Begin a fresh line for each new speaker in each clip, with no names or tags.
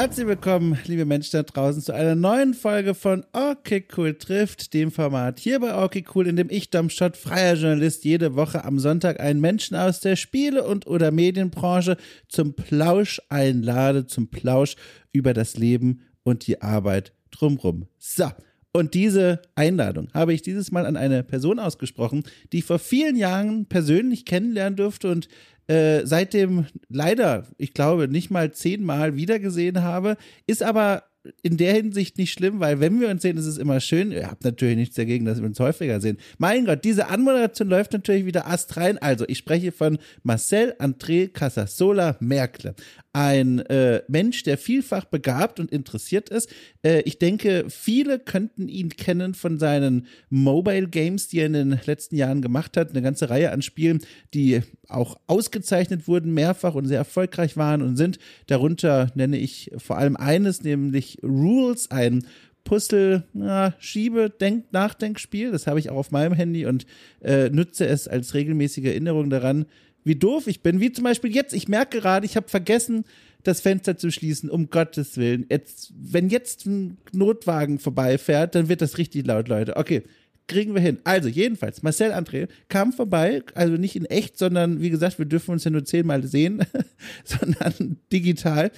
Herzlich willkommen, liebe Menschen da draußen, zu einer neuen Folge von Okay Cool trifft, dem Format hier bei Okay Cool, in dem ich, Dom Schott, freier Journalist, jede Woche am Sonntag einen Menschen aus der Spiele- und oder Medienbranche zum Plausch einlade, zum Plausch über das Leben und die Arbeit drumrum. So. Und diese Einladung habe ich dieses Mal an eine Person ausgesprochen, die ich vor vielen Jahren persönlich kennenlernen durfte und äh, seitdem leider, ich glaube, nicht mal zehnmal wiedergesehen habe, ist aber in der Hinsicht nicht schlimm, weil wenn wir uns sehen, ist es immer schön. Ihr habt natürlich nichts dagegen, dass wir uns häufiger sehen. Mein Gott, diese Anmoderation läuft natürlich wieder astrein. Also, ich spreche von Marcel André Casasola Merkle ein äh, Mensch, der vielfach begabt und interessiert ist. Äh, ich denke, viele könnten ihn kennen von seinen Mobile Games, die er in den letzten Jahren gemacht hat. Eine ganze Reihe an Spielen, die auch ausgezeichnet wurden, mehrfach und sehr erfolgreich waren und sind. Darunter nenne ich vor allem eines, nämlich Rules, ein Puzzle, ja, Schiebe, Denk, Nachdenkspiel. Das habe ich auch auf meinem Handy und äh, nutze es als regelmäßige Erinnerung daran, wie doof ich bin. Wie zum Beispiel jetzt, ich merke gerade, ich habe vergessen, das Fenster zu schließen, um Gottes Willen. Jetzt, wenn jetzt ein Notwagen vorbeifährt, dann wird das richtig laut, Leute. Okay, kriegen wir hin. Also, jedenfalls, Marcel André kam vorbei, also nicht in echt, sondern wie gesagt, wir dürfen uns ja nur zehnmal sehen, sondern digital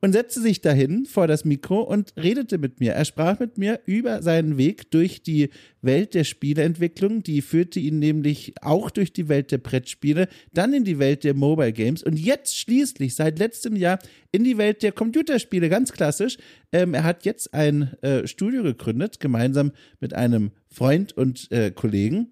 und setzte sich dahin vor das Mikro und redete mit mir. Er sprach mit mir über seinen Weg durch die Welt der Spieleentwicklung. Die führte ihn nämlich auch durch die Welt der Brettspiele, dann in die Welt der Mobile Games und jetzt schließlich seit letztem Jahr in die Welt der Computerspiele, ganz klassisch. Ähm, er hat jetzt ein äh, Studio gegründet, gemeinsam mit einem Freund und äh, Kollegen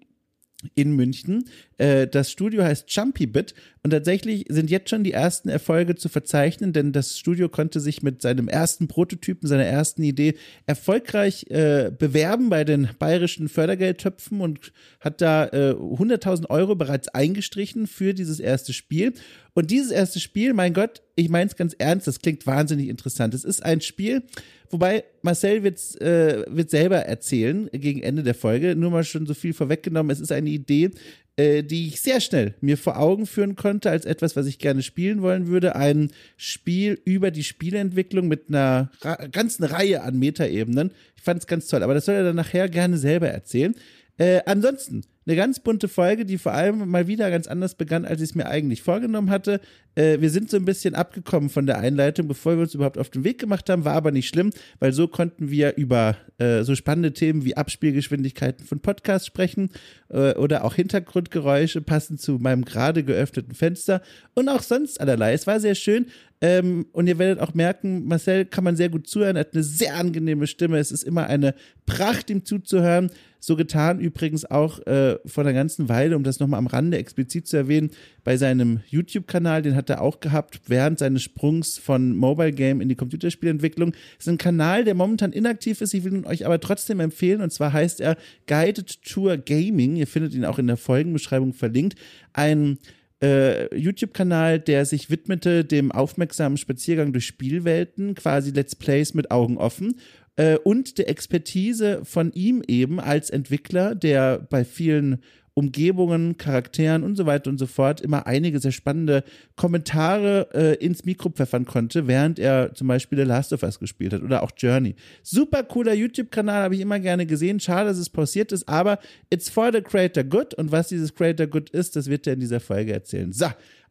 in München. Äh, das Studio heißt Jumpy Bit und tatsächlich sind jetzt schon die ersten Erfolge zu verzeichnen, denn das Studio konnte sich mit seinem ersten Prototypen, seiner ersten Idee erfolgreich äh, bewerben bei den bayerischen Fördergeldtöpfen und hat da äh, 100.000 Euro bereits eingestrichen für dieses erste Spiel. Und dieses erste Spiel, mein Gott, ich meine es ganz ernst, das klingt wahnsinnig interessant. Es ist ein Spiel, wobei Marcel wird's, äh, wird selber erzählen gegen Ende der Folge, nur mal schon so viel vorweggenommen. Es ist eine Idee, äh, die ich sehr schnell mir vor Augen führen konnte als etwas, was ich gerne spielen wollen würde. Ein Spiel über die Spieleentwicklung mit einer ganzen Reihe an Metaebenen. Ich fand es ganz toll, aber das soll er dann nachher gerne selber erzählen. Äh, ansonsten eine ganz bunte Folge, die vor allem mal wieder ganz anders begann, als ich es mir eigentlich vorgenommen hatte. Äh, wir sind so ein bisschen abgekommen von der Einleitung, bevor wir uns überhaupt auf den Weg gemacht haben, war aber nicht schlimm, weil so konnten wir über äh, so spannende Themen wie Abspielgeschwindigkeiten von Podcasts sprechen äh, oder auch Hintergrundgeräusche passend zu meinem gerade geöffneten Fenster und auch sonst allerlei. Es war sehr schön. Ähm, und ihr werdet auch merken, Marcel kann man sehr gut zuhören, hat eine sehr angenehme Stimme. Es ist immer eine Pracht, ihm zuzuhören. So getan übrigens auch äh, vor einer ganzen Weile, um das nochmal am Rande explizit zu erwähnen, bei seinem YouTube-Kanal, den hat er auch gehabt, während seines Sprungs von Mobile Game in die Computerspielentwicklung. Das ist ein Kanal, der momentan inaktiv ist. Ich will ihn euch aber trotzdem empfehlen. Und zwar heißt er Guided Tour Gaming. Ihr findet ihn auch in der Folgenbeschreibung verlinkt. Ein äh, YouTube-Kanal, der sich widmete dem aufmerksamen Spaziergang durch Spielwelten, quasi Let's Plays mit Augen offen äh, und der Expertise von ihm eben als Entwickler, der bei vielen Umgebungen, Charakteren und so weiter und so fort immer einige sehr spannende Kommentare äh, ins Mikro pfeffern konnte, während er zum Beispiel The Last of Us gespielt hat oder auch Journey. Super cooler YouTube-Kanal, habe ich immer gerne gesehen. Schade, dass es pausiert ist, aber it's for the creator good und was dieses creator good ist, das wird er in dieser Folge erzählen. So,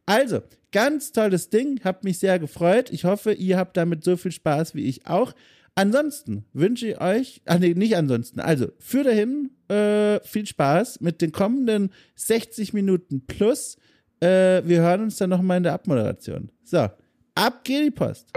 also, ganz tolles Ding, hab mich sehr gefreut. Ich hoffe, ihr habt damit so viel Spaß wie ich auch. Ansonsten wünsche ich euch, ach nee, nicht ansonsten, also für dahin äh, viel Spaß mit den kommenden 60 Minuten plus. Äh, wir hören uns dann nochmal in der Abmoderation. So, ab geht die Post.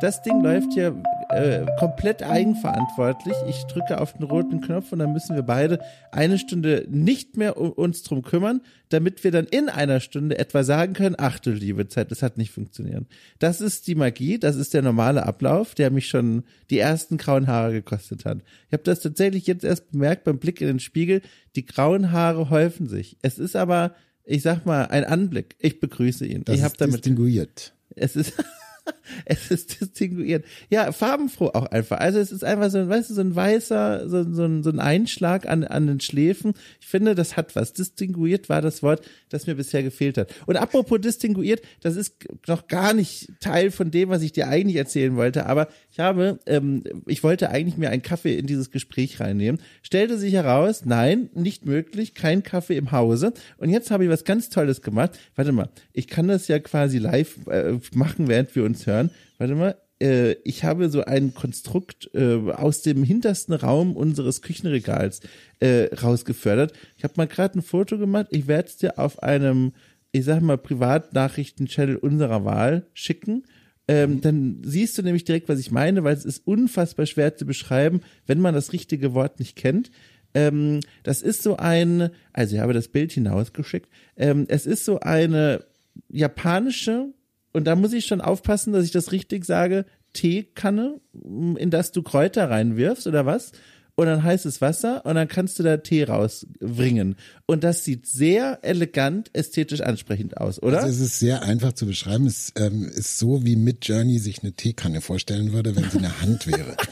Das Ding läuft hier äh, komplett eigenverantwortlich. Ich drücke auf den roten Knopf und dann müssen wir beide eine Stunde nicht mehr um uns drum kümmern, damit wir dann in einer Stunde etwa sagen können, ach du liebe Zeit, das hat nicht funktioniert. Das ist die Magie, das ist der normale Ablauf, der mich schon die ersten grauen Haare gekostet hat. Ich habe das tatsächlich jetzt erst bemerkt beim Blick in den Spiegel, die grauen Haare häufen sich. Es ist aber, ich sag mal, ein Anblick. Ich begrüße ihn.
Das
ich
habe damit distinguiert.
Es ist es ist distinguiert. Ja, farbenfroh auch einfach. Also es ist einfach so ein, weißt du, so ein weißer, so, so, ein, so ein Einschlag an, an den Schläfen. Ich finde, das hat was. Distinguiert war das Wort, das mir bisher gefehlt hat. Und apropos distinguiert, das ist noch gar nicht Teil von dem, was ich dir eigentlich erzählen wollte, aber ich habe, ähm, ich wollte eigentlich mir einen Kaffee in dieses Gespräch reinnehmen. Stellte sich heraus, nein, nicht möglich, kein Kaffee im Hause. Und jetzt habe ich was ganz Tolles gemacht. Warte mal, ich kann das ja quasi live äh, machen, während wir uns hören. Warte mal, äh, ich habe so ein Konstrukt äh, aus dem hintersten Raum unseres Küchenregals äh, rausgefördert. Ich habe mal gerade ein Foto gemacht. Ich werde es dir auf einem, ich sag mal, Privatnachrichten-Channel unserer Wahl schicken. Ähm, dann siehst du nämlich direkt, was ich meine, weil es ist unfassbar schwer zu beschreiben, wenn man das richtige Wort nicht kennt. Ähm, das ist so ein, also ich habe das Bild hinausgeschickt. Ähm, es ist so eine japanische, und da muss ich schon aufpassen, dass ich das richtig sage, Teekanne, in das du Kräuter reinwirfst oder was? und dann heißes Wasser und dann kannst du da Tee rausbringen. Und das sieht sehr elegant, ästhetisch ansprechend aus, oder?
Also es ist sehr einfach zu beschreiben. Es ähm, ist so, wie Mid Journey sich eine Teekanne vorstellen würde, wenn sie eine Hand wäre.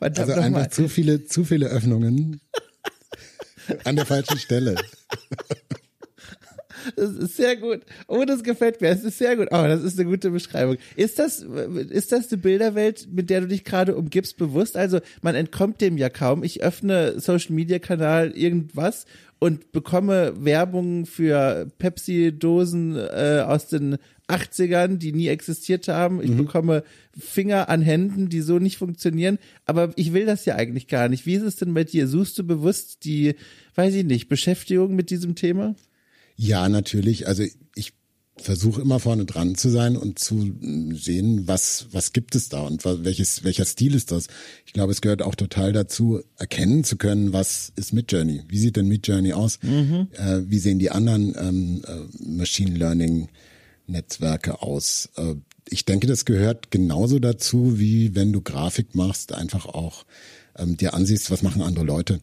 Also einfach zu viele, zu viele Öffnungen an der falschen Stelle.
Das ist sehr gut. Oh, das gefällt mir. Es ist sehr gut. Oh, das ist eine gute Beschreibung. Ist das, ist das die Bilderwelt, mit der du dich gerade umgibst, bewusst? Also, man entkommt dem ja kaum. Ich öffne Social Media Kanal irgendwas und bekomme Werbung für Pepsi-Dosen äh, aus den 80ern, die nie existiert haben. Ich mhm. bekomme Finger an Händen, die so nicht funktionieren. Aber ich will das ja eigentlich gar nicht. Wie ist es denn bei dir? Suchst du bewusst die, weiß ich nicht, Beschäftigung mit diesem Thema?
Ja, natürlich. Also ich versuche immer vorne dran zu sein und zu sehen, was, was gibt es da und welches, welcher Stil ist das. Ich glaube, es gehört auch total dazu, erkennen zu können, was ist Midjourney? Wie sieht denn Midjourney aus? Mhm. Äh, wie sehen die anderen ähm, äh, Machine Learning Netzwerke aus? Äh, ich denke, das gehört genauso dazu, wie wenn du Grafik machst, einfach auch ähm, dir ansiehst, was machen andere Leute.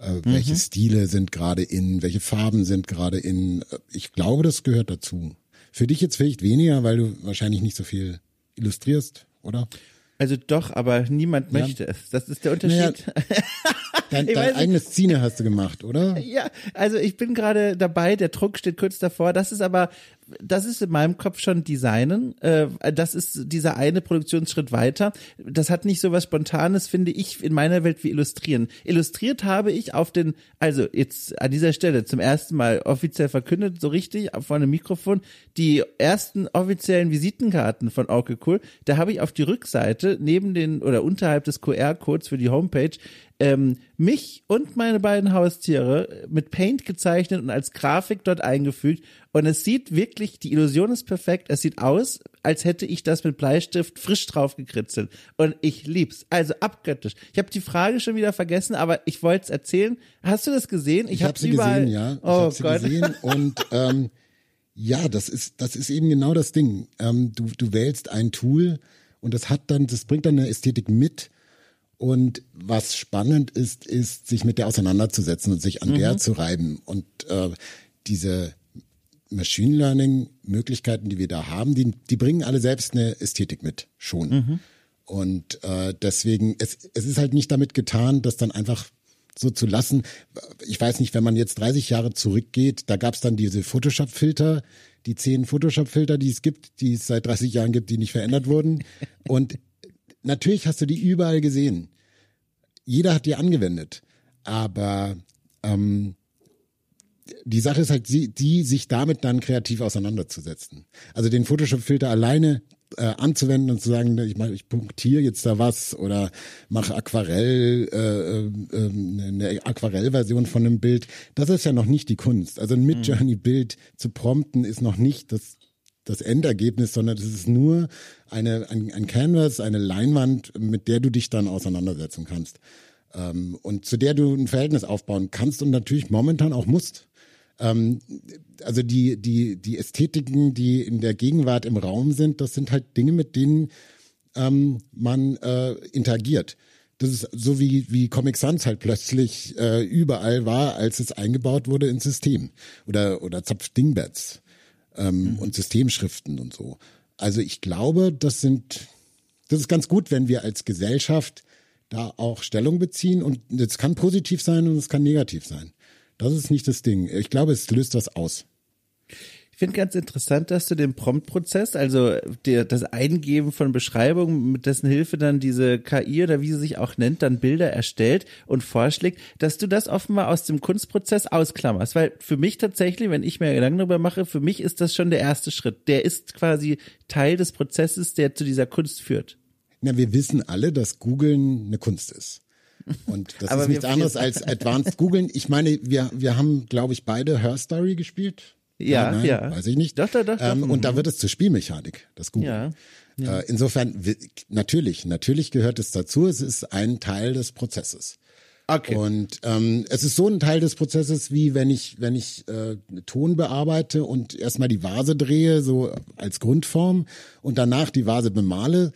Äh, welche mhm. Stile sind gerade in, welche Farben sind gerade in. Äh, ich glaube, das gehört dazu. Für dich jetzt vielleicht weniger, weil du wahrscheinlich nicht so viel illustrierst, oder?
Also doch, aber niemand ja. möchte es. Das ist der Unterschied. Naja,
dein, dein eigenes Zine hast du gemacht, oder?
Ja, also ich bin gerade dabei, der Druck steht kurz davor. Das ist aber das ist in meinem Kopf schon Designen. Äh, das ist dieser eine Produktionsschritt weiter. Das hat nicht so was Spontanes, finde ich, in meiner Welt wie Illustrieren. Illustriert habe ich auf den, also jetzt an dieser Stelle zum ersten Mal offiziell verkündet, so richtig, vor einem Mikrofon, die ersten offiziellen Visitenkarten von Orke Cool. Da habe ich auf die Rückseite neben den oder unterhalb des QR-Codes für die Homepage ähm, mich und meine beiden Haustiere mit Paint gezeichnet und als Grafik dort eingefügt. Und es sieht wirklich, die Illusion ist perfekt. Es sieht aus, als hätte ich das mit Bleistift frisch drauf gekritzelt. Und ich lieb's. Also abgöttisch. Ich habe die Frage schon wieder vergessen, aber ich wollte es erzählen. Hast du das gesehen?
Ich, ich habe hab sie überall... gesehen, ja. Ich oh hab sie Gott. gesehen und ähm, ja, das ist das ist eben genau das Ding. Ähm, du du wählst ein Tool und das hat dann, das bringt dann eine Ästhetik mit und was spannend ist, ist, sich mit der auseinanderzusetzen und sich an mhm. der zu reiben. Und äh, diese Machine Learning Möglichkeiten, die wir da haben, die, die bringen alle selbst eine Ästhetik mit, schon. Mhm. Und äh, deswegen, es, es ist halt nicht damit getan, das dann einfach so zu lassen. Ich weiß nicht, wenn man jetzt 30 Jahre zurückgeht, da gab es dann diese Photoshop-Filter, die zehn Photoshop-Filter, die es gibt, die es seit 30 Jahren gibt, die nicht verändert wurden. Und natürlich hast du die überall gesehen. Jeder hat die angewendet. Aber ähm, die Sache ist halt, die, die sich damit dann kreativ auseinanderzusetzen. Also den Photoshop-Filter alleine äh, anzuwenden und zu sagen, ich mach, ich punktiere jetzt da was oder mache Aquarell, äh, äh, eine Aquarellversion von einem Bild. Das ist ja noch nicht die Kunst. Also ein Midjourney-Bild zu prompten ist noch nicht das das Endergebnis, sondern es ist nur eine, ein, ein Canvas, eine Leinwand, mit der du dich dann auseinandersetzen kannst. Ähm, und zu der du ein Verhältnis aufbauen kannst und natürlich momentan auch musst. Ähm, also die, die, die Ästhetiken, die in der Gegenwart im Raum sind, das sind halt Dinge, mit denen ähm, man äh, interagiert. Das ist so wie, wie Comic Sans halt plötzlich äh, überall war, als es eingebaut wurde ins System. Oder, oder Zapf Dingbats ähm, mhm. und Systemschriften und so. also ich glaube, das sind, das ist ganz gut, wenn wir als Gesellschaft da auch Stellung beziehen und es kann positiv sein und es kann negativ sein. Das ist nicht das Ding. Ich glaube, es löst was aus.
Ich finde ganz interessant, dass du den Prompt-Prozess, also der, das Eingeben von Beschreibungen, mit dessen Hilfe dann diese KI oder wie sie sich auch nennt, dann Bilder erstellt und vorschlägt, dass du das offenbar aus dem Kunstprozess ausklammerst. Weil für mich tatsächlich, wenn ich mir Gedanken darüber mache, für mich ist das schon der erste Schritt. Der ist quasi Teil des Prozesses, der zu dieser Kunst führt.
Na, wir wissen alle, dass Googeln eine Kunst ist. Und das ist nichts anderes als Advanced Googeln. Ich meine, wir, wir haben, glaube ich, beide Her Story gespielt.
Ja,
Nein,
ja.
Weiß ich nicht.
Doch, doch, doch.
Ähm,
doch.
und da wird es zur Spielmechanik, das Google.
Ja, ja.
Äh, insofern, natürlich, natürlich gehört es dazu. Es ist ein Teil des Prozesses.
Okay.
Und ähm, es ist so ein Teil des Prozesses, wie wenn ich, wenn ich äh, Ton bearbeite und erstmal die Vase drehe, so als Grundform, und danach die Vase bemale.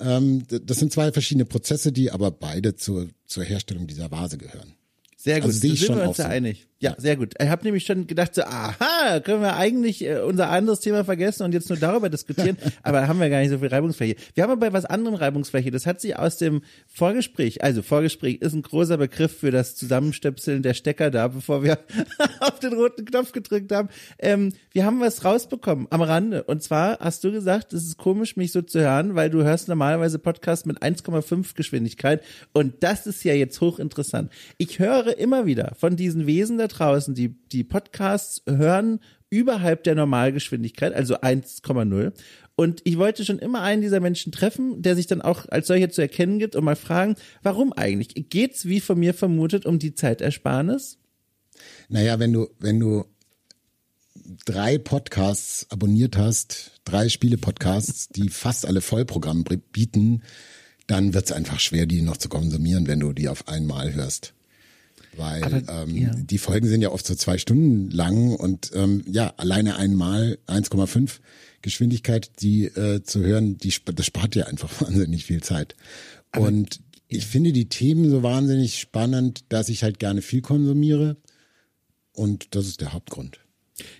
Ähm, das sind zwei verschiedene Prozesse, die aber beide zur, zur Herstellung dieser Vase gehören.
Sehr gut,
Also sehe ich
sind
schon
wir uns da
so.
einig. Ja, sehr gut. Ich habe nämlich schon gedacht, so, aha, können wir eigentlich äh, unser anderes Thema vergessen und jetzt nur darüber diskutieren, aber da haben wir gar nicht so viel Reibungsfläche. Wir haben aber bei was anderem Reibungsfläche. Das hat sich aus dem Vorgespräch, also Vorgespräch ist ein großer Begriff für das Zusammenstöpseln der Stecker da, bevor wir auf den roten Knopf gedrückt haben. Ähm, wir haben was rausbekommen am Rande. Und zwar hast du gesagt, es ist komisch, mich so zu hören, weil du hörst normalerweise Podcasts mit 1,5 Geschwindigkeit. Und das ist ja jetzt hochinteressant. Ich höre immer wieder von diesen Wesen da draußen, die, die Podcasts hören überhalb der Normalgeschwindigkeit, also 1,0. Und ich wollte schon immer einen dieser Menschen treffen, der sich dann auch als solcher zu erkennen gibt und mal fragen, warum eigentlich? Geht's wie von mir vermutet um die Zeitersparnis?
Naja, wenn du, wenn du drei Podcasts abonniert hast, drei Spiele-Podcasts, die fast alle Vollprogramm bieten, dann wird es einfach schwer, die noch zu konsumieren, wenn du die auf einmal hörst. Weil
Aber,
ähm,
ja.
die Folgen sind ja oft so zwei Stunden lang und ähm, ja, alleine einmal 1,5 Geschwindigkeit, die äh, zu hören, die, das spart ja einfach wahnsinnig viel Zeit. und ich finde die Themen so wahnsinnig spannend, dass ich halt gerne viel konsumiere. Und das ist der Hauptgrund.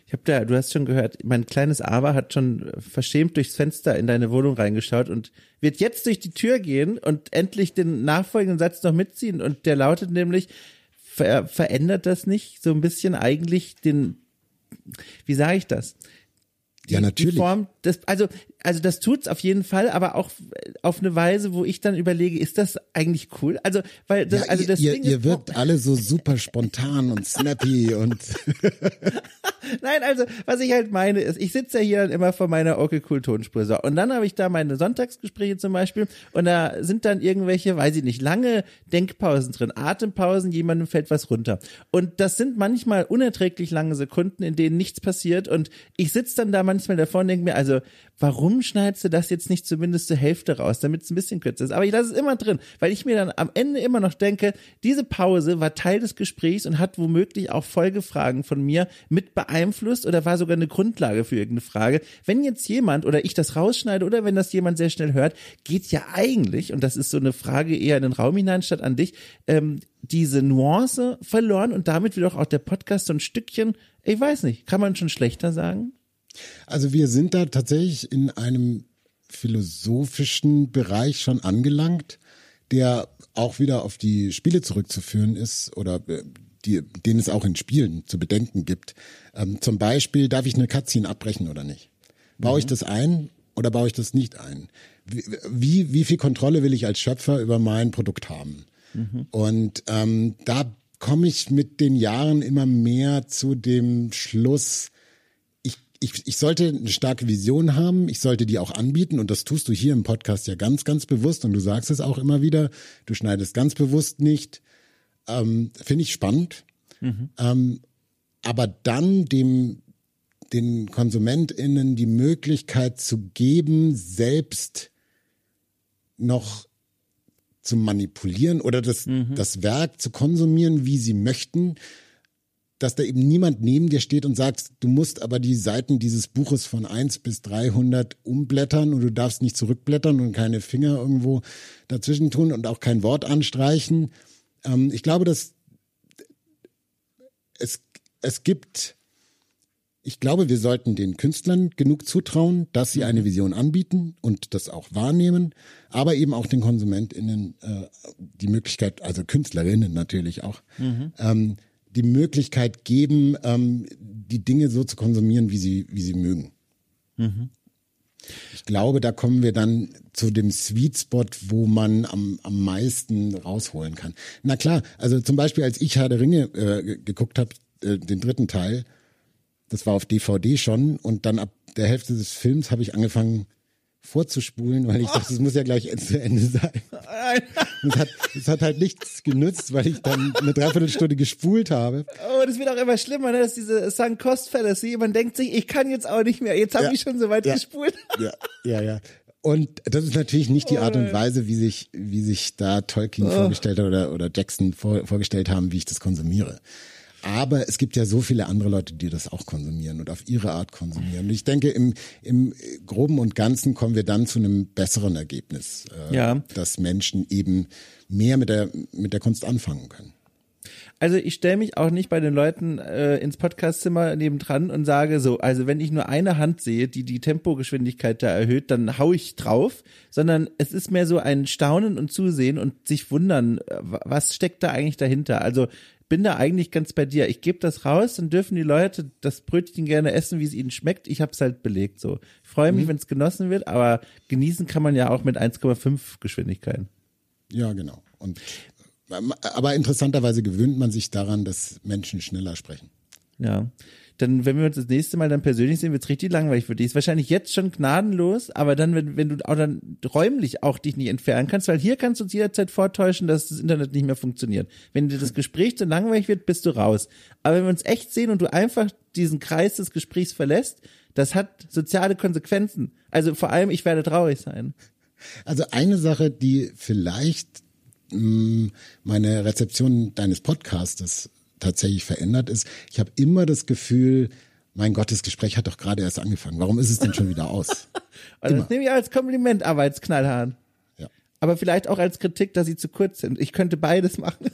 Ich habe da, du hast schon gehört, mein kleines Aber hat schon verschämt durchs Fenster in deine Wohnung reingeschaut und wird jetzt durch die Tür gehen und endlich den nachfolgenden Satz noch mitziehen. Und der lautet nämlich, ver verändert das nicht so ein bisschen eigentlich den, wie sage ich das? Die,
Ja, natürlich.
Die Form des, also, also das tut's auf jeden Fall, aber auch auf eine Weise, wo ich dann überlege, ist das eigentlich cool? Also, weil das,
Ja,
also das
ihr,
Ding
ihr wirkt alle so super spontan und snappy und
Nein, also was ich halt meine ist, ich sitze ja hier dann immer vor meiner okay cool Tonspur so und dann habe ich da meine Sonntagsgespräche zum Beispiel und da sind dann irgendwelche, weiß ich nicht, lange Denkpausen drin, Atempausen, jemandem fällt was runter und das sind manchmal unerträglich lange Sekunden, in denen nichts passiert und ich sitze dann da manchmal davor und denke mir, also warum schneidest du das jetzt nicht zumindest zur Hälfte raus, damit es ein bisschen kürzer ist? Aber ich lasse es immer drin, weil ich mir dann am Ende immer noch denke, diese Pause war Teil des Gesprächs und hat womöglich auch Folgefragen von mir mit beeinflusst oder war sogar eine Grundlage für irgendeine Frage. Wenn jetzt jemand oder ich das rausschneide oder wenn das jemand sehr schnell hört, geht ja eigentlich, und das ist so eine Frage eher in den Raum hinein statt an dich, ähm, diese Nuance verloren und damit wird auch der Podcast so ein Stückchen, ich weiß nicht, kann man schon schlechter sagen?
Also wir sind da tatsächlich in einem philosophischen Bereich schon angelangt, der auch wieder auf die Spiele zurückzuführen ist oder äh, die, den es auch in Spielen zu bedenken gibt. Ähm, zum Beispiel, darf ich eine Cutscene abbrechen oder nicht? Baue ich das ein oder baue ich das nicht ein? Wie, wie, wie viel Kontrolle will ich als Schöpfer über mein Produkt haben? Und ähm, da komme ich mit den Jahren immer mehr zu dem Schluss, ich, ich, sollte eine starke Vision haben, ich sollte die auch anbieten. Und das tust du hier im Podcast ja ganz, ganz bewusst. Und du sagst es auch immer wieder, du schneidest ganz bewusst nicht. Ähm, Finde ich spannend. Ähm, aber dann dem, den KonsumentInnen die Möglichkeit zu geben, selbst noch zu manipulieren oder das, das Werk zu konsumieren, wie sie möchten, dass da eben niemand neben dir steht und sagt, du musst aber die Seiten dieses Buches von 1 bis 300 umblättern und du darfst nicht zurückblättern und keine Finger irgendwo dazwischen tun und auch kein Wort anstreichen. Ähm, ich glaube, dass es, es gibt, ich glaube, wir sollten den Künstlern genug zutrauen, dass sie eine Vision anbieten und das auch wahrnehmen, aber eben auch den KonsumentInnen äh, die Möglichkeit, also Künstlerinnen natürlich auch, mhm. ähm, die Möglichkeit geben, ähm, die Dinge so zu konsumieren, wie sie, wie sie mögen. Mhm. Ich glaube, da kommen wir dann zu dem Sweet Spot, wo man am, am meisten rausholen kann. Na klar, also zum Beispiel, als ich Herr der Ringe äh, geguckt habe, äh, den dritten Teil, das war auf DVD schon und dann ab der Hälfte des Films habe ich angefangen vorzuspulen, weil ich dachte, es muss ja gleich zu Ende sein. Es hat, es hat halt nichts genützt, weil ich dann eine Dreiviertelstunde gespult habe.
Oh, das wird auch immer schlimmer, ne? dass diese Sunk Cost Fallacy, man denkt sich, ich kann jetzt auch nicht mehr, jetzt habe ja, ich schon so weit
ja,
gespult.
Ja, ja, ja. Und das ist natürlich nicht die Art und oh. Weise, wie sich, wie sich da Tolkien oh. vorgestellt hat oder, oder Jackson vor, vorgestellt haben, wie ich das konsumiere. Aber es gibt ja so viele andere Leute, die das auch konsumieren und auf ihre Art konsumieren. Und ich denke, im, im Groben und Ganzen kommen wir dann zu einem besseren Ergebnis, äh, ja. dass Menschen eben mehr mit der, mit der Kunst anfangen können.
Also ich stelle mich auch nicht bei den Leuten äh, ins Podcastzimmer nebendran und sage so, also wenn ich nur eine Hand sehe, die die Tempogeschwindigkeit da erhöht, dann hau ich drauf, sondern es ist mehr so ein Staunen und Zusehen und sich wundern, äh, was steckt da eigentlich dahinter. Also bin da eigentlich ganz bei dir. Ich gebe das raus, dann dürfen die Leute das Brötchen gerne essen, wie es ihnen schmeckt. Ich habe es halt belegt so. Ich freue mich, mhm. wenn es genossen wird, aber genießen kann man ja auch mit 1,5 Geschwindigkeiten.
Ja, genau. Und aber interessanterweise gewöhnt man sich daran, dass Menschen schneller sprechen.
Ja dann, wenn wir uns das nächste Mal dann persönlich sehen, wird's richtig langweilig für dich. Ist wahrscheinlich jetzt schon gnadenlos, aber dann, wenn, wenn du auch dann räumlich auch dich nicht entfernen kannst, weil hier kannst du uns jederzeit vortäuschen, dass das Internet nicht mehr funktioniert. Wenn dir das Gespräch zu langweilig wird, bist du raus. Aber wenn wir uns echt sehen und du einfach diesen Kreis des Gesprächs verlässt, das hat soziale Konsequenzen. Also vor allem, ich werde traurig sein.
Also eine Sache, die vielleicht mh, mm, meine Rezeption deines Podcastes tatsächlich verändert ist. Ich habe immer das Gefühl, mein Gott, das Gespräch hat doch gerade erst angefangen. Warum ist es denn schon wieder aus?
also das nehme ich als Kompliment, aber als Knallhahn. Ja. Aber vielleicht auch als Kritik, dass sie zu kurz sind. Ich könnte beides machen.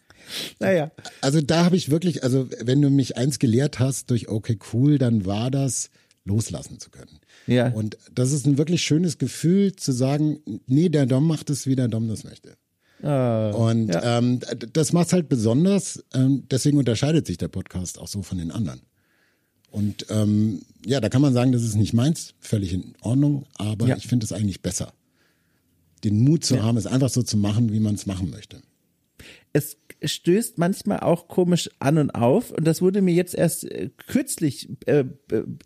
naja.
Also da habe ich wirklich, also wenn du mich eins gelehrt hast durch okay cool, dann war das loslassen zu können. Ja. Und das ist ein wirklich schönes Gefühl zu sagen, nee, der Dom macht es, wie der Dom das möchte. Uh, und ja. ähm, das macht halt besonders. Ähm, deswegen unterscheidet sich der Podcast auch so von den anderen. Und ähm, ja, da kann man sagen, das ist nicht meins, völlig in Ordnung, aber ja. ich finde es eigentlich besser. Den Mut zu ja. haben, es einfach so zu machen, wie man es machen möchte.
Es stößt manchmal auch komisch an und auf. Und das wurde mir jetzt erst äh, kürzlich äh,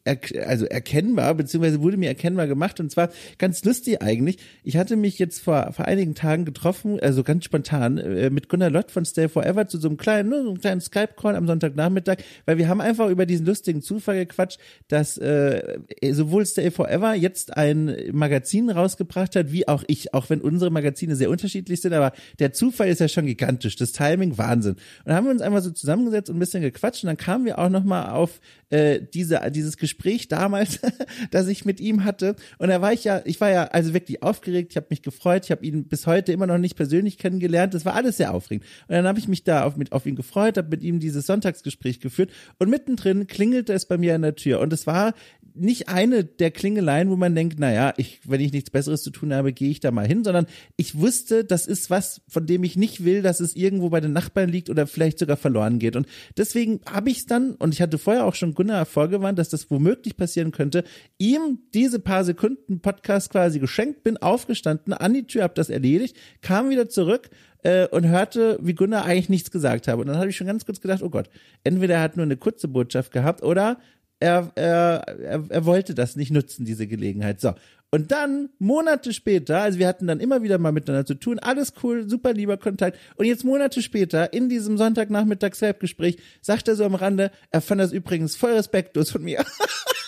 er, also erkennbar, beziehungsweise wurde mir erkennbar gemacht. Und zwar ganz lustig eigentlich. Ich hatte mich jetzt vor, vor einigen Tagen getroffen, also ganz spontan, äh, mit Gunnar Lott von Stay Forever zu so einem kleinen, nur so einem kleinen Skype-Call am Sonntagnachmittag, weil wir haben einfach über diesen lustigen Zufall gequatscht, dass äh, sowohl Stay Forever jetzt ein Magazin rausgebracht hat, wie auch ich, auch wenn unsere Magazine sehr unterschiedlich sind, aber der Zufall ist ja schon gigantisch. Das Timing Timing Wahnsinn. Und dann haben wir uns einfach so zusammengesetzt und ein bisschen gequatscht und dann kamen wir auch nochmal auf äh, diese, dieses Gespräch damals, das ich mit ihm hatte. Und da war ich ja, ich war ja also wirklich aufgeregt, ich habe mich gefreut, ich habe ihn bis heute immer noch nicht persönlich kennengelernt. Das war alles sehr aufregend. Und dann habe ich mich da auf, mit, auf ihn gefreut, habe mit ihm dieses Sonntagsgespräch geführt und mittendrin klingelte es bei mir an der Tür. Und es war nicht eine der Klingeleien, wo man denkt, naja, ich, wenn ich nichts Besseres zu tun habe, gehe ich da mal hin, sondern ich wusste, das ist was, von dem ich nicht will, dass es irgendwo bei den Nachbarn liegt oder vielleicht sogar verloren geht. Und deswegen habe ich es dann, und ich hatte vorher auch schon Gunnar vorgewarnt, dass das womöglich passieren könnte, ihm diese paar Sekunden Podcast quasi geschenkt, bin aufgestanden, an die Tür, hab das erledigt, kam wieder zurück äh, und hörte, wie Gunnar eigentlich nichts gesagt habe. Und dann habe ich schon ganz kurz gedacht, oh Gott, entweder er hat nur eine kurze Botschaft gehabt oder er, er, er, er wollte das nicht nutzen, diese Gelegenheit. So. Und dann, Monate später, also wir hatten dann immer wieder mal miteinander zu tun, alles cool, super lieber Kontakt. Und jetzt Monate später, in diesem Sonntagnachmittag Selbstgespräch, sagt er so am Rande, er fand das übrigens voll respektlos von mir.